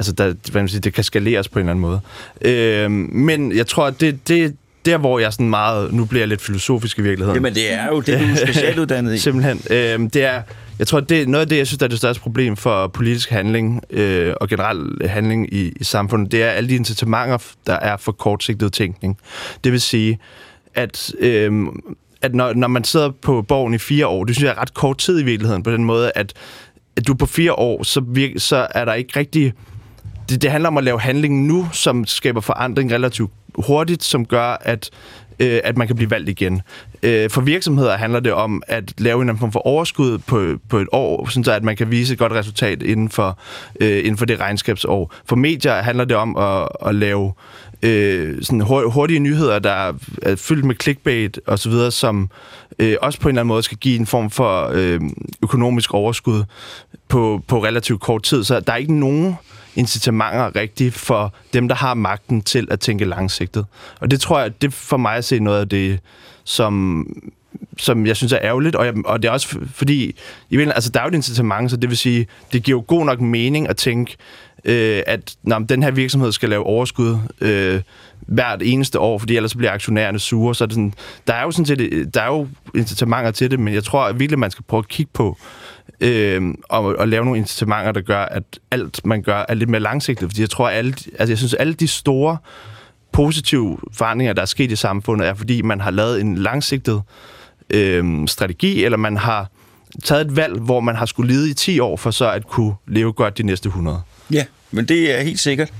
altså der, hvad man siger, det kan skaleres på en eller anden måde. Øh, men jeg tror, at det, det, der, hvor jeg sådan meget... Nu bliver jeg lidt filosofisk i virkeligheden. Jamen, det er jo det, du er specialuddannet i. Simpelthen. Øh, det er, jeg tror, det er noget af det, jeg synes, der er det største problem for politisk handling øh, og generel handling i, i samfundet, det er alle de incitamenter, der er for kortsigtet tænkning. Det vil sige, at, øh, at når, når man sidder på borgen i fire år, det synes jeg er ret kort tid i virkeligheden, på den måde, at, at du på fire år, så, virke, så er der ikke rigtig... Det, det handler om at lave handling nu, som skaber forandring relativt hurtigt, som gør, at øh, at man kan blive valgt igen. Øh, for virksomheder handler det om at lave en form for overskud på, på et år, sådan at man kan vise et godt resultat inden for, øh, inden for det regnskabsår. For medier handler det om at, at lave øh, sådan hurtige nyheder, der er fyldt med clickbait og så videre, som øh, også på en eller anden måde skal give en form for øh, økonomisk overskud på, på relativt kort tid. Så der er ikke nogen incitamenter rigtigt for dem, der har magten til at tænke langsigtet. Og det tror jeg, det for mig at se noget af det, som, som jeg synes er ærgerligt, og, jeg, og det er også fordi, i vil, altså, der er jo et incitament, så det vil sige, det giver jo god nok mening at tænke, øh, at når den her virksomhed skal lave overskud øh, hvert eneste år, fordi ellers bliver aktionærerne sure, så er det sådan, der er jo sådan set, der er jo incitamenter til det, men jeg tror at virkelig, man skal prøve at kigge på, øh, og, og lave nogle incitamenter, der gør, at alt man gør er lidt mere langsigtet. Fordi jeg tror, at alle, altså jeg synes, alle de store positive forandringer, der er sket i samfundet, er fordi man har lavet en langsigtet øh, strategi, eller man har taget et valg, hvor man har skulle lide i 10 år, for så at kunne leve godt de næste 100. Ja, men det er helt sikkert.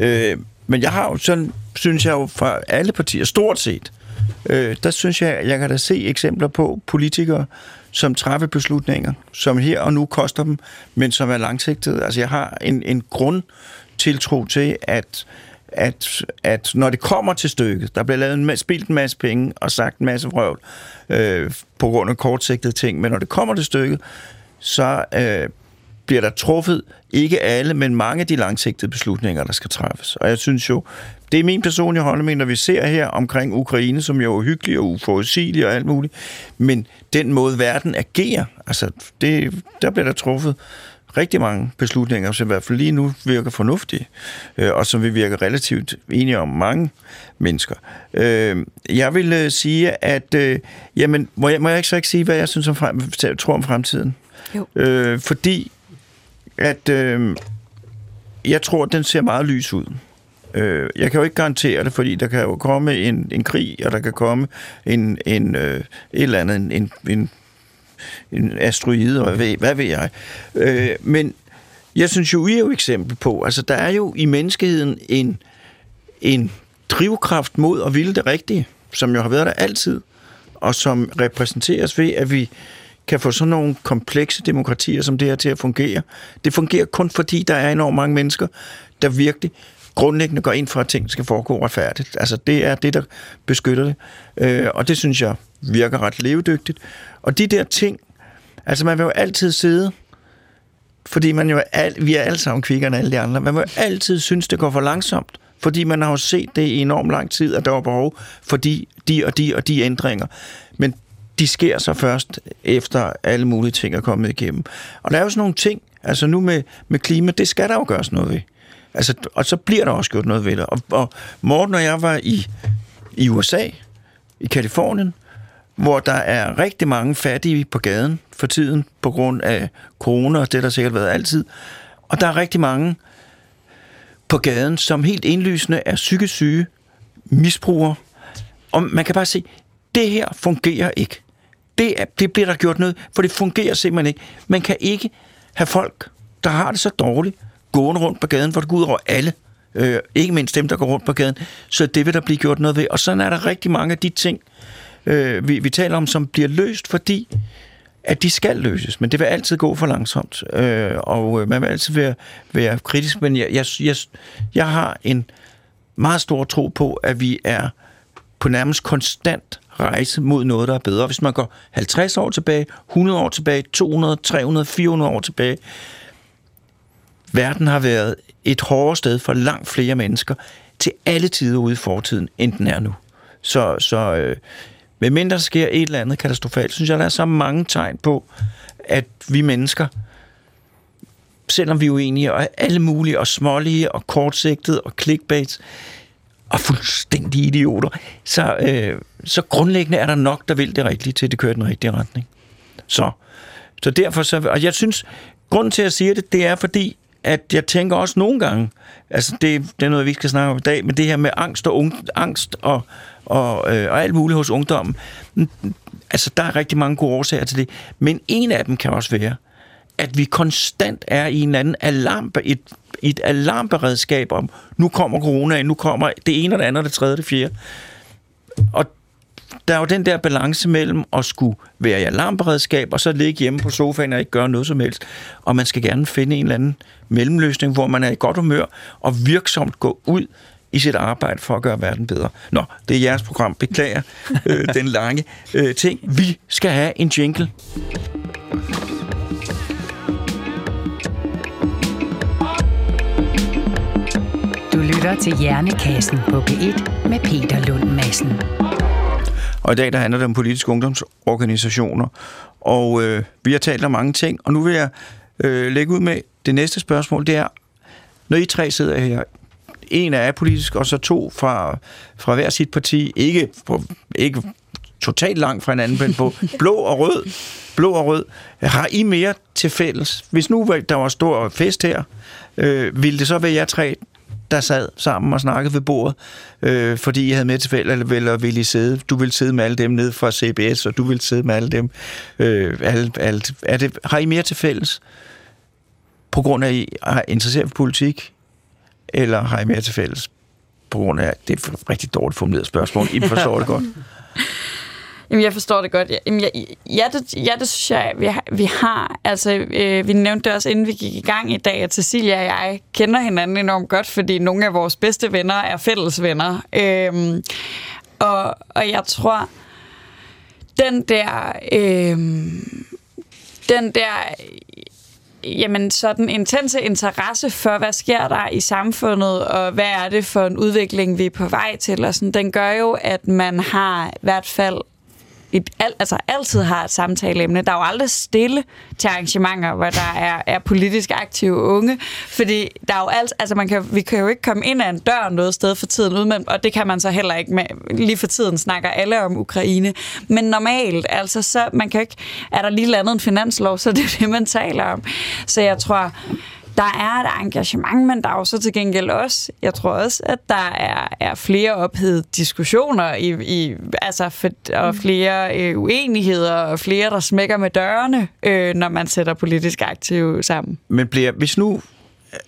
Øh, men jeg har jo sådan, synes jeg jo fra alle partier, stort set, øh, der synes jeg, jeg kan da se eksempler på politikere, som træffer beslutninger, som her og nu koster dem, men som er langsigtede. Altså jeg har en, en grund tiltro til, at, at, at når det kommer til stykket, der bliver lavet en, spildt en masse penge og sagt en masse vrøvl øh, på grund af kortsigtede ting, men når det kommer til stykket, så øh, bliver der truffet ikke alle, men mange af de langsigtede beslutninger, der skal træffes. Og jeg synes jo, det er min personlige holdning, når vi ser her omkring Ukraine, som jo er hyggelig og uforudsigelig og alt muligt, men den måde, verden agerer, altså, det, der bliver der truffet rigtig mange beslutninger, som i hvert fald lige nu virker fornuftige, øh, og som vi virker relativt enige om mange mennesker. Øh, jeg vil øh, sige, at øh, jamen, må jeg, må jeg ikke så ikke sige, hvad jeg synes om frem, tror om fremtiden? Jo. Øh, fordi at øh, jeg tror, at den ser meget lys ud. Øh, jeg kan jo ikke garantere det, fordi der kan jo komme en, en krig, og der kan komme en, en, øh, et eller andet, en, en, en, en asteroide, og hvad ved, hvad ved jeg. Øh, men jeg synes jo, I er jo eksempel på, altså der er jo i menneskeheden en, en drivkraft mod at ville det rigtige, som jo har været der altid, og som repræsenteres ved, at vi kan få sådan nogle komplekse demokratier som det her til at fungere. Det fungerer kun fordi, der er enormt mange mennesker, der virkelig grundlæggende går ind for, at ting skal foregå retfærdigt. Altså, det er det, der beskytter det. Øh, og det synes jeg virker ret levedygtigt. Og de der ting, altså man vil jo altid sidde, fordi man jo er, vi er alle sammen kvikkere end alle de andre, man vil jo altid synes, det går for langsomt, fordi man har jo set det i enormt lang tid, at der var behov for de, de og de og de ændringer. Men de sker så først efter alle mulige ting er kommet igennem. Og der er jo sådan nogle ting, altså nu med, med klima, det skal der jo gøres noget ved. Altså, og så bliver der også gjort noget ved det. Og, og Morten og jeg var i i USA, i Kalifornien, hvor der er rigtig mange fattige på gaden for tiden, på grund af corona, og det har der sikkert været altid. Og der er rigtig mange på gaden, som helt indlysende er psykisk syge, misbrugere. Og man kan bare se, det her fungerer ikke. Det, er, det bliver der gjort noget, for det fungerer simpelthen ikke. Man kan ikke have folk, der har det så dårligt, gående rundt på gaden, hvor det går ud over alle. Øh, ikke mindst dem, der går rundt på gaden. Så det vil der blive gjort noget ved. Og sådan er der rigtig mange af de ting, øh, vi, vi taler om, som bliver løst, fordi at de skal løses, men det vil altid gå for langsomt, øh, og øh, man vil altid være, være kritisk, men jeg, jeg, jeg, jeg har en meget stor tro på, at vi er på nærmest konstant rejse mod noget, der er bedre. Hvis man går 50 år tilbage, 100 år tilbage, 200, 300, 400 år tilbage, verden har været et hårdere sted for langt flere mennesker til alle tider ude i fortiden, end den er nu. Så, så øh, med mindre sker et eller andet katastrofalt, synes jeg, der er så mange tegn på, at vi mennesker, selvom vi er uenige, og er alle mulige, og smålige, og kortsigtede, og clickbait, og fuldstændig idioter, så, øh, så grundlæggende er der nok, der vil det rigtige til, at det kører i den rigtige retning. Så, så derfor, så, og jeg synes, grunden til at sige det, det er fordi, at jeg tænker også nogle gange, altså det, det er noget, vi skal snakke om i dag, men det her med angst og, unge, angst og, og, øh, og alt muligt hos ungdommen. Mm, altså, der er rigtig mange gode årsager til det, men en af dem kan også være, at vi konstant er i en anden alarm, et, et alarmberedskab om, nu kommer corona, nu kommer det ene og det andet, det tredje og det fjerde. Og der er jo den der balance mellem at skulle være i alarmberedskab, og så ligge hjemme på sofaen og ikke gøre noget som helst. Og man skal gerne finde en eller anden mellemløsning, hvor man er i godt humør og virksomt gå ud i sit arbejde for at gøre verden bedre. Nå, det er jeres program. Beklager øh, den lange øh, ting. Vi skal have en jingle. Du lytter til Hjernekassen på P1 med Peter Lund Madsen. Og i dag der handler det om politiske ungdomsorganisationer. Og øh, vi har talt om mange ting, og nu vil jeg øh, lægge ud med det næste spørgsmål. Det er, når I tre sidder her, en er apolitisk, og så to fra, fra hver sit parti, ikke, på, ikke totalt langt fra hinanden, men på blå og rød, blå og rød, har I mere til fælles? Hvis nu der var stor fest her, øh, ville det så være jer tre, der sad sammen og snakkede ved bordet, øh, fordi I havde med til fælles, eller, eller ville I sidde? Du vil sidde med alle dem nede fra CBS, og du vil sidde med alle dem. Øh, alle, alle, er det, har I mere til fælles? På grund af, at I er interesseret for politik? Eller har I mere til fælles? På grund af, det er et rigtig dårligt formuleret spørgsmål. I forstår det godt. Jamen, jeg forstår det godt. Jamen, jeg, ja, det, ja, det synes jeg, vi har. Vi, har. Altså, øh, vi nævnte det også, inden vi gik i gang i dag, at Cecilia og jeg kender hinanden enormt godt, fordi nogle af vores bedste venner er fælles venner. Øhm, og, og jeg tror, den der... Øh, den der jamen, sådan intense interesse for, hvad sker der i samfundet, og hvad er det for en udvikling, vi er på vej til, og sådan, den gør jo, at man har i hvert fald et, al, altså altid har et samtaleemne. Der er jo aldrig stille til arrangementer, hvor der er, er politisk aktive unge, fordi der er jo alt, altså man kan, vi kan jo ikke komme ind ad en dør noget sted for tiden, uden, og det kan man så heller ikke med, lige for tiden snakker alle om Ukraine. Men normalt, altså så, man kan ikke, er der lige landet en finanslov, så det er det, man taler om. Så jeg tror, der er et engagement, men der er jo så til gengæld også, jeg tror også, at der er, er flere ophedede diskussioner i, i altså for, og mm. flere øh, uenigheder og flere, der smækker med dørene, øh, når man sætter politisk aktiv sammen. Men bliver, hvis nu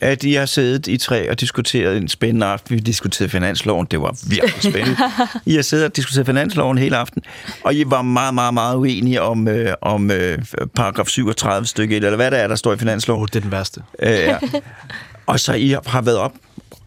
at I har siddet i tre og diskuteret en spændende aften. Vi diskuterede finansloven. Det var virkelig spændende. I har siddet og diskuteret finansloven hele aften, og I var meget, meget, meget uenige om, øh, om øh, paragraf 37 stykke 1, eller hvad der er, der står i finansloven. Oh, det er den værste. Øh, ja. Og så I har været op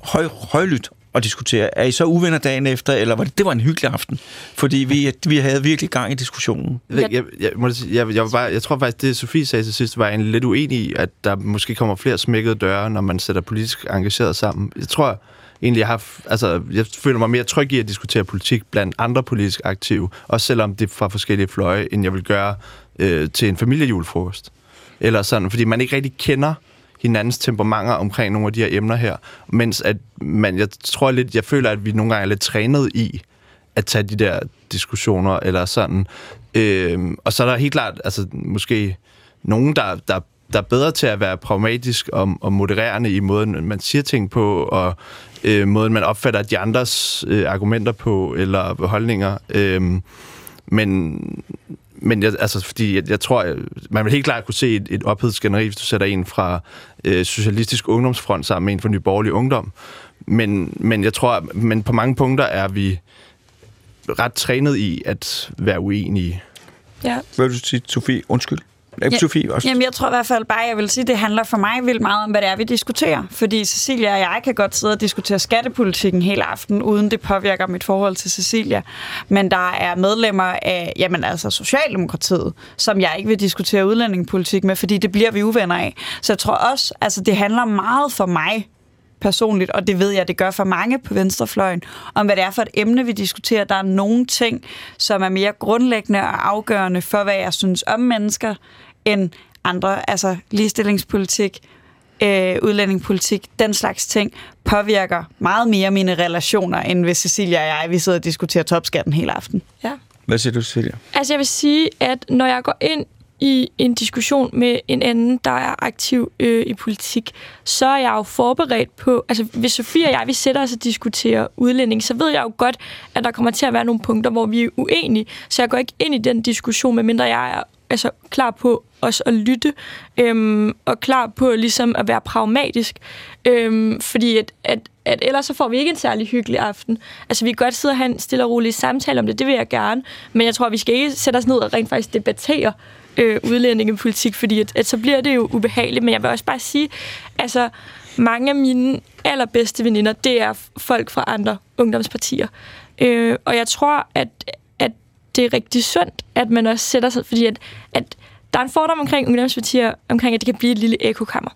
høj, højlydt og diskutere. Er I så uvenner dagen efter, eller var det, det var en hyggelig aften? Fordi vi, vi havde virkelig gang i diskussionen. Jeg, jeg, jeg, må sige, jeg, jeg, var bare, jeg tror faktisk, det Sofie sagde til sidst, var en lidt uenig i, at der måske kommer flere smækkede døre, når man sætter politisk engageret sammen. Jeg tror egentlig, jeg har, altså, jeg føler mig mere tryg i at diskutere politik blandt andre politisk aktive, også selvom det er fra forskellige fløje, end jeg vil gøre øh, til en familiejulefrokost. Eller sådan, fordi man ikke rigtig kender hinandens temperamenter omkring nogle af de her emner her. Mens at man, jeg tror lidt, jeg føler, at vi nogle gange er lidt trænet i, at tage de der diskussioner, eller sådan. Øhm, og så er der helt klart, altså måske nogen, der, der, der er bedre til at være pragmatisk og, og modererende i måden, man siger ting på, og øh, måden, man opfatter de andres øh, argumenter på, eller holdninger. Øhm, men men jeg, altså, fordi jeg, jeg tror, jeg, man vil helt klart kunne se et, et ophedet skænderi, hvis du sætter en fra øh, Socialistisk Ungdomsfront sammen med en fra Ny Borgerlig Ungdom. Men, men jeg tror, men på mange punkter er vi ret trænet i at være uenige. Ja. Hvad vil du sige, Sofie? Undskyld. Ja, Ja, Sofie også. Jamen, jeg tror i hvert fald bare, jeg vil sige, det handler for mig vildt meget om, hvad det er, vi diskuterer. Fordi Cecilia og jeg kan godt sidde og diskutere skattepolitikken hele aften, uden det påvirker mit forhold til Cecilia. Men der er medlemmer af, jamen altså Socialdemokratiet, som jeg ikke vil diskutere udlændingepolitik med, fordi det bliver vi uvenner af. Så jeg tror også, altså det handler meget for mig personligt, og det ved jeg, det gør for mange på venstrefløjen, om hvad det er for et emne, vi diskuterer. Der er nogle ting, som er mere grundlæggende og afgørende for, hvad jeg synes om mennesker, end andre, altså ligestillingspolitik, øh, udlændingepolitik, den slags ting, påvirker meget mere mine relationer, end hvis Cecilia og jeg, vi sidder og diskuterer topskatten hele aften. ja. Hvad siger du, Cecilia? Altså jeg vil sige, at når jeg går ind i en diskussion med en anden, der er aktiv øh, i politik, så er jeg jo forberedt på, altså hvis Sofie og jeg, vi sætter os og diskuterer udlænding, så ved jeg jo godt, at der kommer til at være nogle punkter, hvor vi er uenige, så jeg går ikke ind i den diskussion, medmindre jeg er altså, klar på også at lytte, øhm, og klar på ligesom at være pragmatisk, øhm, fordi at, at, at ellers så får vi ikke en særlig hyggelig aften. Altså vi kan godt sidde og have en stille og rolig samtale om det, det vil jeg gerne, men jeg tror, vi skal ikke sætte os ned og rent faktisk debattere øh, udlændingepolitik, fordi at, at så bliver det jo ubehageligt, men jeg vil også bare sige, altså mange af mine allerbedste veninder, det er folk fra andre ungdomspartier. Øh, og jeg tror, at, at det er rigtig sundt, at man også sætter sig, fordi at, at der er en fordom omkring ungdomspartier, omkring at det kan blive et lille ekokammer.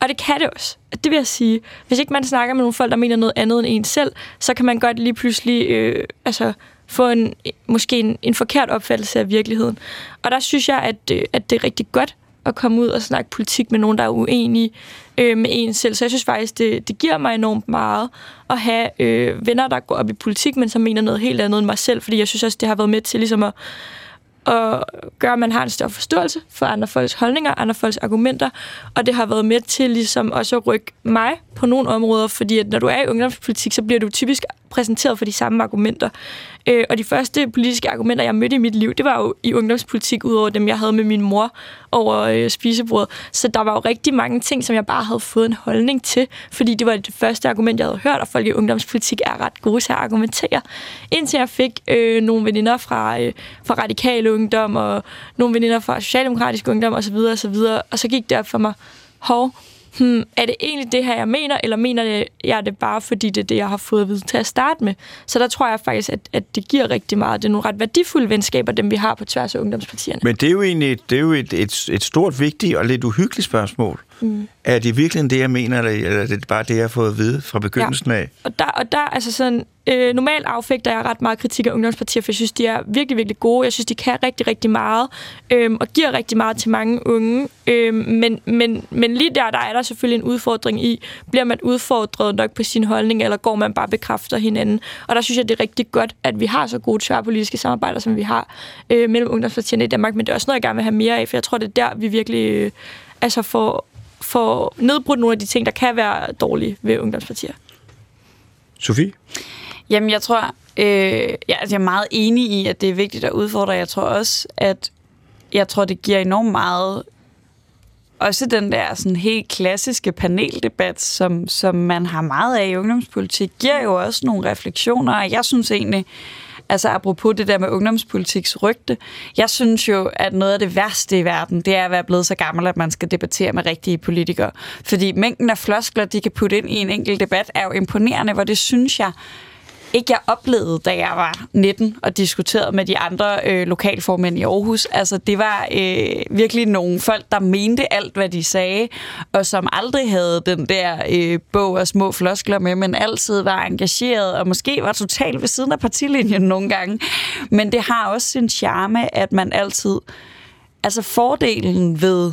Og det kan det også. Det vil jeg sige. Hvis ikke man snakker med nogle folk, der mener noget andet end en selv, så kan man godt lige pludselig øh, altså, få en, måske en, en forkert opfattelse af virkeligheden. Og der synes jeg, at, øh, at det er rigtig godt at komme ud og snakke politik med nogen, der er uenige øh, med en selv. Så jeg synes faktisk, det, det giver mig enormt meget at have øh, venner, der går op i politik, men som mener noget helt andet end mig selv, fordi jeg synes også, det har været med til ligesom at, at gøre, at man har en større forståelse for andre folks holdninger, andre folks argumenter, og det har været med til ligesom også at rykke mig på nogle områder, fordi at når du er i ungdomspolitik, så bliver du typisk præsenteret for de samme argumenter. Øh, og de første politiske argumenter, jeg mødte i mit liv, det var jo i ungdomspolitik, udover dem, jeg havde med min mor over øh, spisebordet. Så der var jo rigtig mange ting, som jeg bare havde fået en holdning til, fordi det var det første argument, jeg havde hørt, og folk i ungdomspolitik er ret gode til at argumentere. Indtil jeg fik øh, nogle veninder fra, øh, fra radikale ungdom, og nogle veninder fra socialdemokratisk ungdom osv. osv. Og så gik det op for mig, hov, hmm, er det egentlig det her, jeg mener, eller mener jeg det bare, fordi det er det, jeg har fået at vide til at starte med? Så der tror jeg faktisk, at, at det giver rigtig meget. Det er nogle ret værdifulde venskaber, dem vi har på tværs af ungdomspartierne. Men det er jo egentlig det er jo et, et, et stort, vigtigt og lidt uhyggeligt spørgsmål. Mm. Er det virkelig det, jeg mener, eller er det bare det, jeg har fået at vide fra begyndelsen af? Og der, og der altså sådan, øh, normalt affægter jeg ret meget kritik af ungdomspartier, for jeg synes, de er virkelig, virkelig gode. Jeg synes, de kan rigtig, rigtig meget, øh, og giver rigtig meget til mange unge. Øh, men, men, men lige der, der er der selvfølgelig en udfordring i, bliver man udfordret nok på sin holdning, eller går man bare bekræfter hinanden? Og der synes jeg, det er rigtig godt, at vi har så gode tværpolitiske samarbejder, som vi har øh, mellem ungdomspartierne i Danmark, men det er også noget, jeg gerne vil have mere af, for jeg tror, det er der, vi virkelig øh, altså får, får nedbrudt nogle af de ting, der kan være dårlige ved ungdomspartier. Sofie? Jamen, jeg tror, øh, ja, altså, jeg er meget enig i, at det er vigtigt at udfordre. Jeg tror også, at jeg tror, det giver enormt meget også den der sådan helt klassiske paneldebat, som, som man har meget af i ungdomspolitik, giver jo også nogle refleksioner, og jeg synes egentlig, altså apropos det der med ungdomspolitiks rygte, jeg synes jo, at noget af det værste i verden, det er at være blevet så gammel, at man skal debattere med rigtige politikere. Fordi mængden af floskler, de kan putte ind i en enkelt debat, er jo imponerende, hvor det synes jeg, ikke jeg oplevede, da jeg var 19 og diskuterede med de andre øh, lokalformænd i Aarhus. Altså, det var øh, virkelig nogle folk, der mente alt, hvad de sagde, og som aldrig havde den der øh, bog af små floskler med, men altid var engageret, og måske var totalt ved siden af partilinjen nogle gange. Men det har også sin charme, at man altid... Altså, fordelen ved,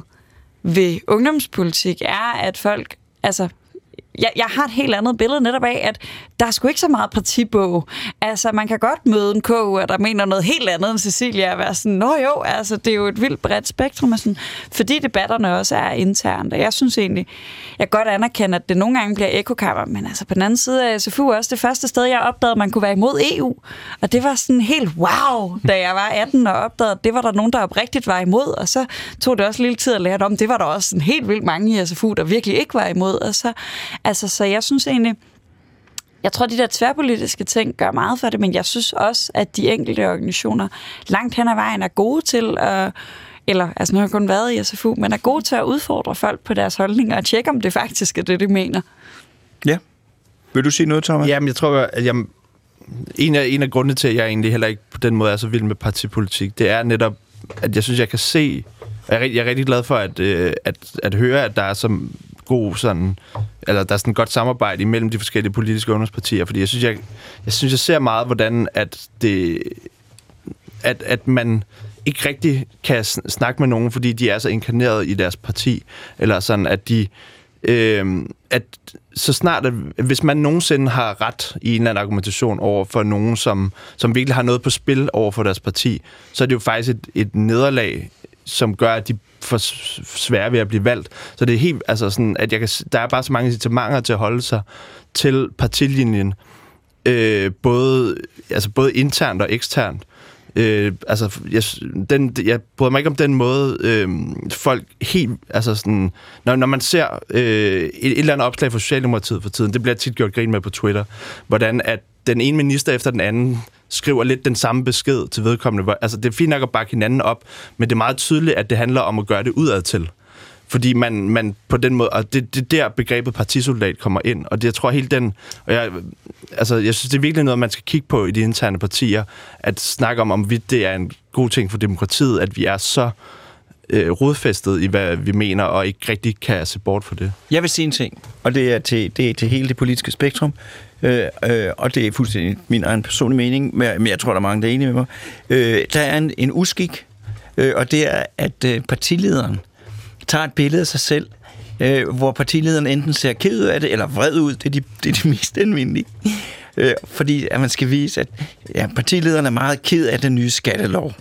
ved ungdomspolitik er, at folk... Altså, jeg, jeg har et helt andet billede netop af, at der er sgu ikke så meget partibog. Altså, man kan godt møde en KU, der mener noget helt andet end Cecilia, og være sådan, nå jo, altså, det er jo et vildt bredt spektrum, og sådan, fordi debatterne også er internt. Og jeg synes egentlig, jeg godt anerkender, at det nogle gange bliver ekokammer, men altså på den anden side er SFU også det første sted, jeg opdagede, at man kunne være imod EU. Og det var sådan helt wow, da jeg var 18 og opdagede, at det var der nogen, der oprigtigt var imod, og så tog det også lidt tid at lære det om. Det var der også sådan helt vildt mange i SFU, der virkelig ikke var imod. Og så, altså, så jeg synes egentlig, jeg tror, de der tværpolitiske ting gør meget for det, men jeg synes også, at de enkelte organisationer langt hen ad vejen er gode til at eller altså nu har jeg kun været i SFU, men er gode til at udfordre folk på deres holdninger og tjekke, om det faktisk er det, de mener. Ja. Vil du sige noget, Thomas? Jamen, jeg tror, at jeg, en, af, en af grundene til, at jeg egentlig heller ikke på den måde er så vild med partipolitik, det er netop, at jeg synes, jeg kan se, jeg er, jeg er rigtig glad for at, øh, at, at høre, at der er så god sådan, eller der er sådan et godt samarbejde imellem de forskellige politiske ungdomspartier, fordi jeg synes, jeg, jeg synes, jeg ser meget, hvordan at det, at, at man ikke rigtig kan snakke med nogen, fordi de er så inkarneret i deres parti, eller sådan, at de, øh, at så snart, at hvis man nogensinde har ret i en eller anden argumentation over for nogen, som, som virkelig har noget på spil over for deres parti, så er det jo faktisk et, et nederlag, som gør, at de får svære ved at blive valgt. Så det er helt, altså sådan, at jeg kan, der er bare så mange incitamenter til at holde sig til partilinjen, øh, både, altså både internt og eksternt. Øh, altså, jeg, den, jeg bryder mig ikke om den måde, øh, folk helt... Altså sådan, når, når man ser øh, et, et eller andet opslag fra Socialdemokratiet for tiden, det bliver tit gjort grin med på Twitter, hvordan at den ene minister efter den anden skriver lidt den samme besked til vedkommende. Altså, det er fint nok at bakke hinanden op, men det er meget tydeligt, at det handler om at gøre det udad til. Fordi man, man på den måde, og det, det der begrebet partisoldat kommer ind, og det, jeg tror helt den, og jeg, altså, jeg synes, det er virkelig noget, man skal kigge på i de interne partier, at snakke om, om vi, det er en god ting for demokratiet, at vi er så øh, rodfæstet i, hvad vi mener, og ikke rigtig kan se bort for det. Jeg vil sige en ting, og det er til, det er til hele det politiske spektrum, øh, øh, og det er fuldstændig min egen personlige mening, men jeg tror, der er mange, der er enige med mig. Øh, der er en, en uskik, øh, og det er, at øh, partilederen tager et billede af sig selv, øh, hvor partilederen enten ser ked af det, eller vred ud. Det er de, det er de mest almindelige. Øh, fordi at man skal vise, at ja, partilederen er meget ked af den nye skattelov.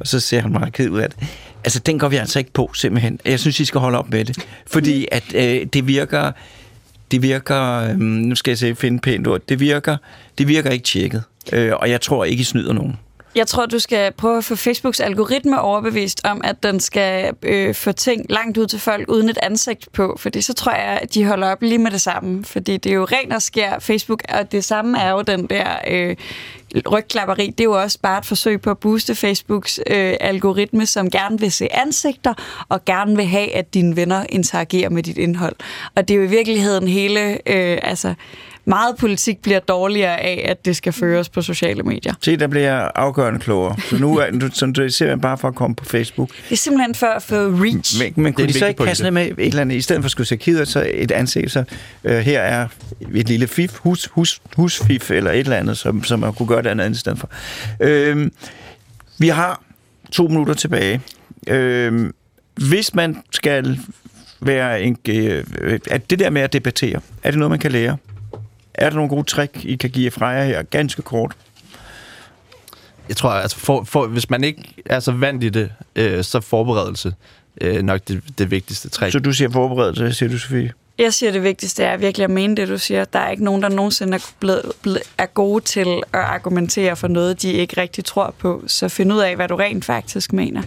Og så ser han meget ked ud af det. Altså, den går vi altså ikke på, simpelthen. Jeg synes, I skal holde op med det. Fordi at øh, det virker... Det virker... Øh, nu skal jeg se, finde pænt ord. Det virker, det virker ikke tjekket. Øh, og jeg tror ikke, I snyder nogen. Jeg tror, du skal prøve at få Facebooks algoritme overbevist om, at den skal øh, få ting langt ud til folk uden et ansigt på, fordi så tror jeg, at de holder op lige med det samme. Fordi det er jo rent og sker Facebook, og det samme er jo den der øh, rygklapperi. Det er jo også bare et forsøg på at booste Facebooks øh, algoritme, som gerne vil se ansigter, og gerne vil have, at dine venner interagerer med dit indhold. Og det er jo i virkeligheden hele... Øh, altså, meget politik bliver dårligere af, at det skal føres på sociale medier. Se, der bliver afgørende klogere. Så nu er du, så det er simpelthen bare for at komme på Facebook. Det er simpelthen for at få reach. Men, men kunne de så ikke kaste ned med et eller andet, i stedet for at skulle se kider, så et ansigt, så uh, her er et lille fif, hus, hus, husfif, eller et eller andet, som, som man kunne gøre det andet i stedet for. Uh, vi har to minutter tilbage. Uh, hvis man skal være en... Uh, at det der med at debattere, er det noget, man kan lære? Er der nogle gode trick, I kan give fra jer her, ganske kort? Jeg tror, altså, for, for, hvis man ikke er så vant i det, øh, så forberedelse øh, nok det, det vigtigste trick. Så du siger forberedelse, siger du, Sofie? Jeg siger, det vigtigste er virkelig at mene det, du siger. Der er ikke nogen, der nogensinde er, blevet, blevet, er gode til at argumentere for noget, de ikke rigtig tror på. Så find ud af, hvad du rent faktisk mener.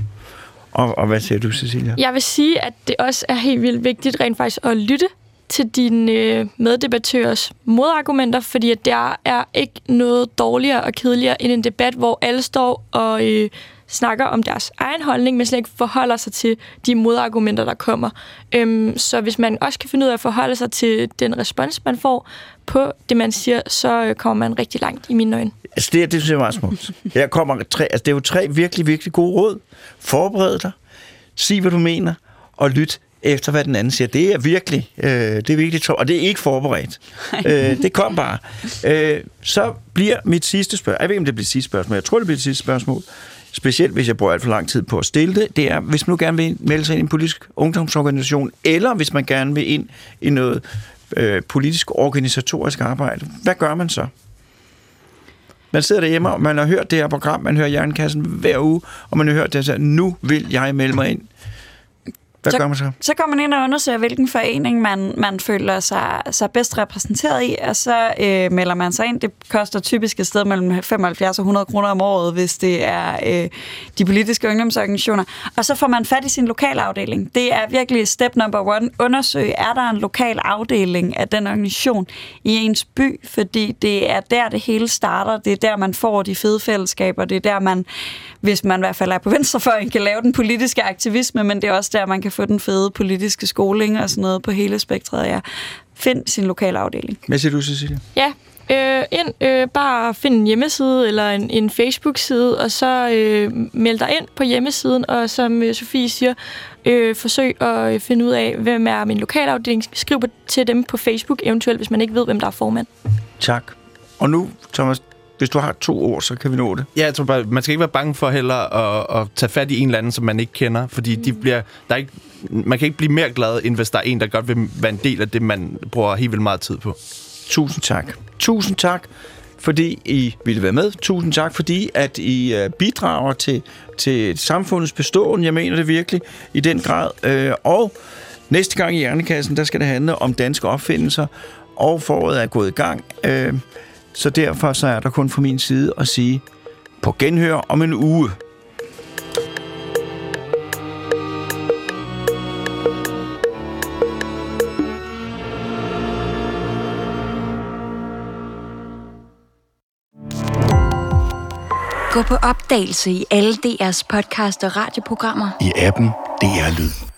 Og, og hvad siger du, Cecilia? Jeg vil sige, at det også er helt vildt vigtigt rent faktisk at lytte til dine øh, meddebattørers modargumenter, fordi at der er ikke noget dårligere og kedeligere end en debat, hvor alle står og øh, snakker om deres egen holdning, men slet ikke forholder sig til de modargumenter, der kommer. Øhm, så hvis man også kan finde ud af at forholde sig til den respons, man får på det, man siger, så øh, kommer man rigtig langt i mine øjne. Altså det, det synes jeg er meget smukt. Her kommer tre, altså det er jo tre virkelig, virkelig gode råd. Forbered dig, sig hvad du mener, og lyt efter hvad den anden siger. Det er virkelig, øh, det er virkelig og det er ikke forberedt. øh, det kom bare. Øh, så bliver mit sidste spørgsmål, jeg ved ikke, om det bliver sidste spørgsmål, jeg tror, det bliver det sidste spørgsmål, specielt hvis jeg bruger alt for lang tid på at stille det, det er, hvis man nu gerne vil melde sig ind i en politisk ungdomsorganisation, eller hvis man gerne vil ind i noget øh, politisk organisatorisk arbejde. Hvad gør man så? Man sidder derhjemme, og man har hørt det her program, man hører Jernkassen hver uge, og man har hørt det, så nu vil jeg melde mig ind. Hvad Så- gør man så? Så går man ind og undersøger, hvilken forening man, man føler sig, sig bedst repræsenteret i, og så øh, melder man sig ind. Det koster typisk et sted mellem 75 og 100 kroner om året, hvis det er øh, de politiske ungdomsorganisationer. Og så får man fat i sin lokalafdeling. Det er virkelig step number one. Undersøg, er der en lokal afdeling af den organisation i ens by, fordi det er der, det hele starter. Det er der, man får de fede fællesskaber. Det er der, man, hvis man i hvert fald er på venstrefløjen, kan lave den politiske aktivisme, men det er også der, man kan få den fede politiske skoling og sådan noget på hele spektret. Ja. Find sin lokale afdeling. Hvad siger du, Cecilie? Ja, øh, ind, øh, bare find en hjemmeside eller en, en Facebook-side, og så øh, meld dig ind på hjemmesiden, og som øh, Sofie siger, øh, forsøg at øh, finde ud af, hvem er min lokalafdeling. Skriv på- til dem på Facebook, eventuelt, hvis man ikke ved, hvem der er formand. Tak. Og nu, Thomas, hvis du har to ord, så kan vi nå det. Ja, jeg tror bare, man skal ikke være bange for heller at, at tage fat i en eller anden, som man ikke kender, fordi de bliver, der er ikke, man kan ikke blive mere glad, end hvis der er en, der godt vil være en del af det, man bruger helt vildt meget tid på. Tusind tak. Tusind tak, fordi I ville være med. Tusind tak, fordi at I øh, bidrager til, til samfundets beståen. Jeg mener det virkelig i den grad. Øh, Og næste gang i Hjernekassen, der skal det handle om danske opfindelser, og foråret er gået i gang. Øh, Så derfor så er der kun fra min side at sige på genhør om en uge. Gå på opdagelse i alle DR's podcast og radioprogrammer. I appen DR Lyd.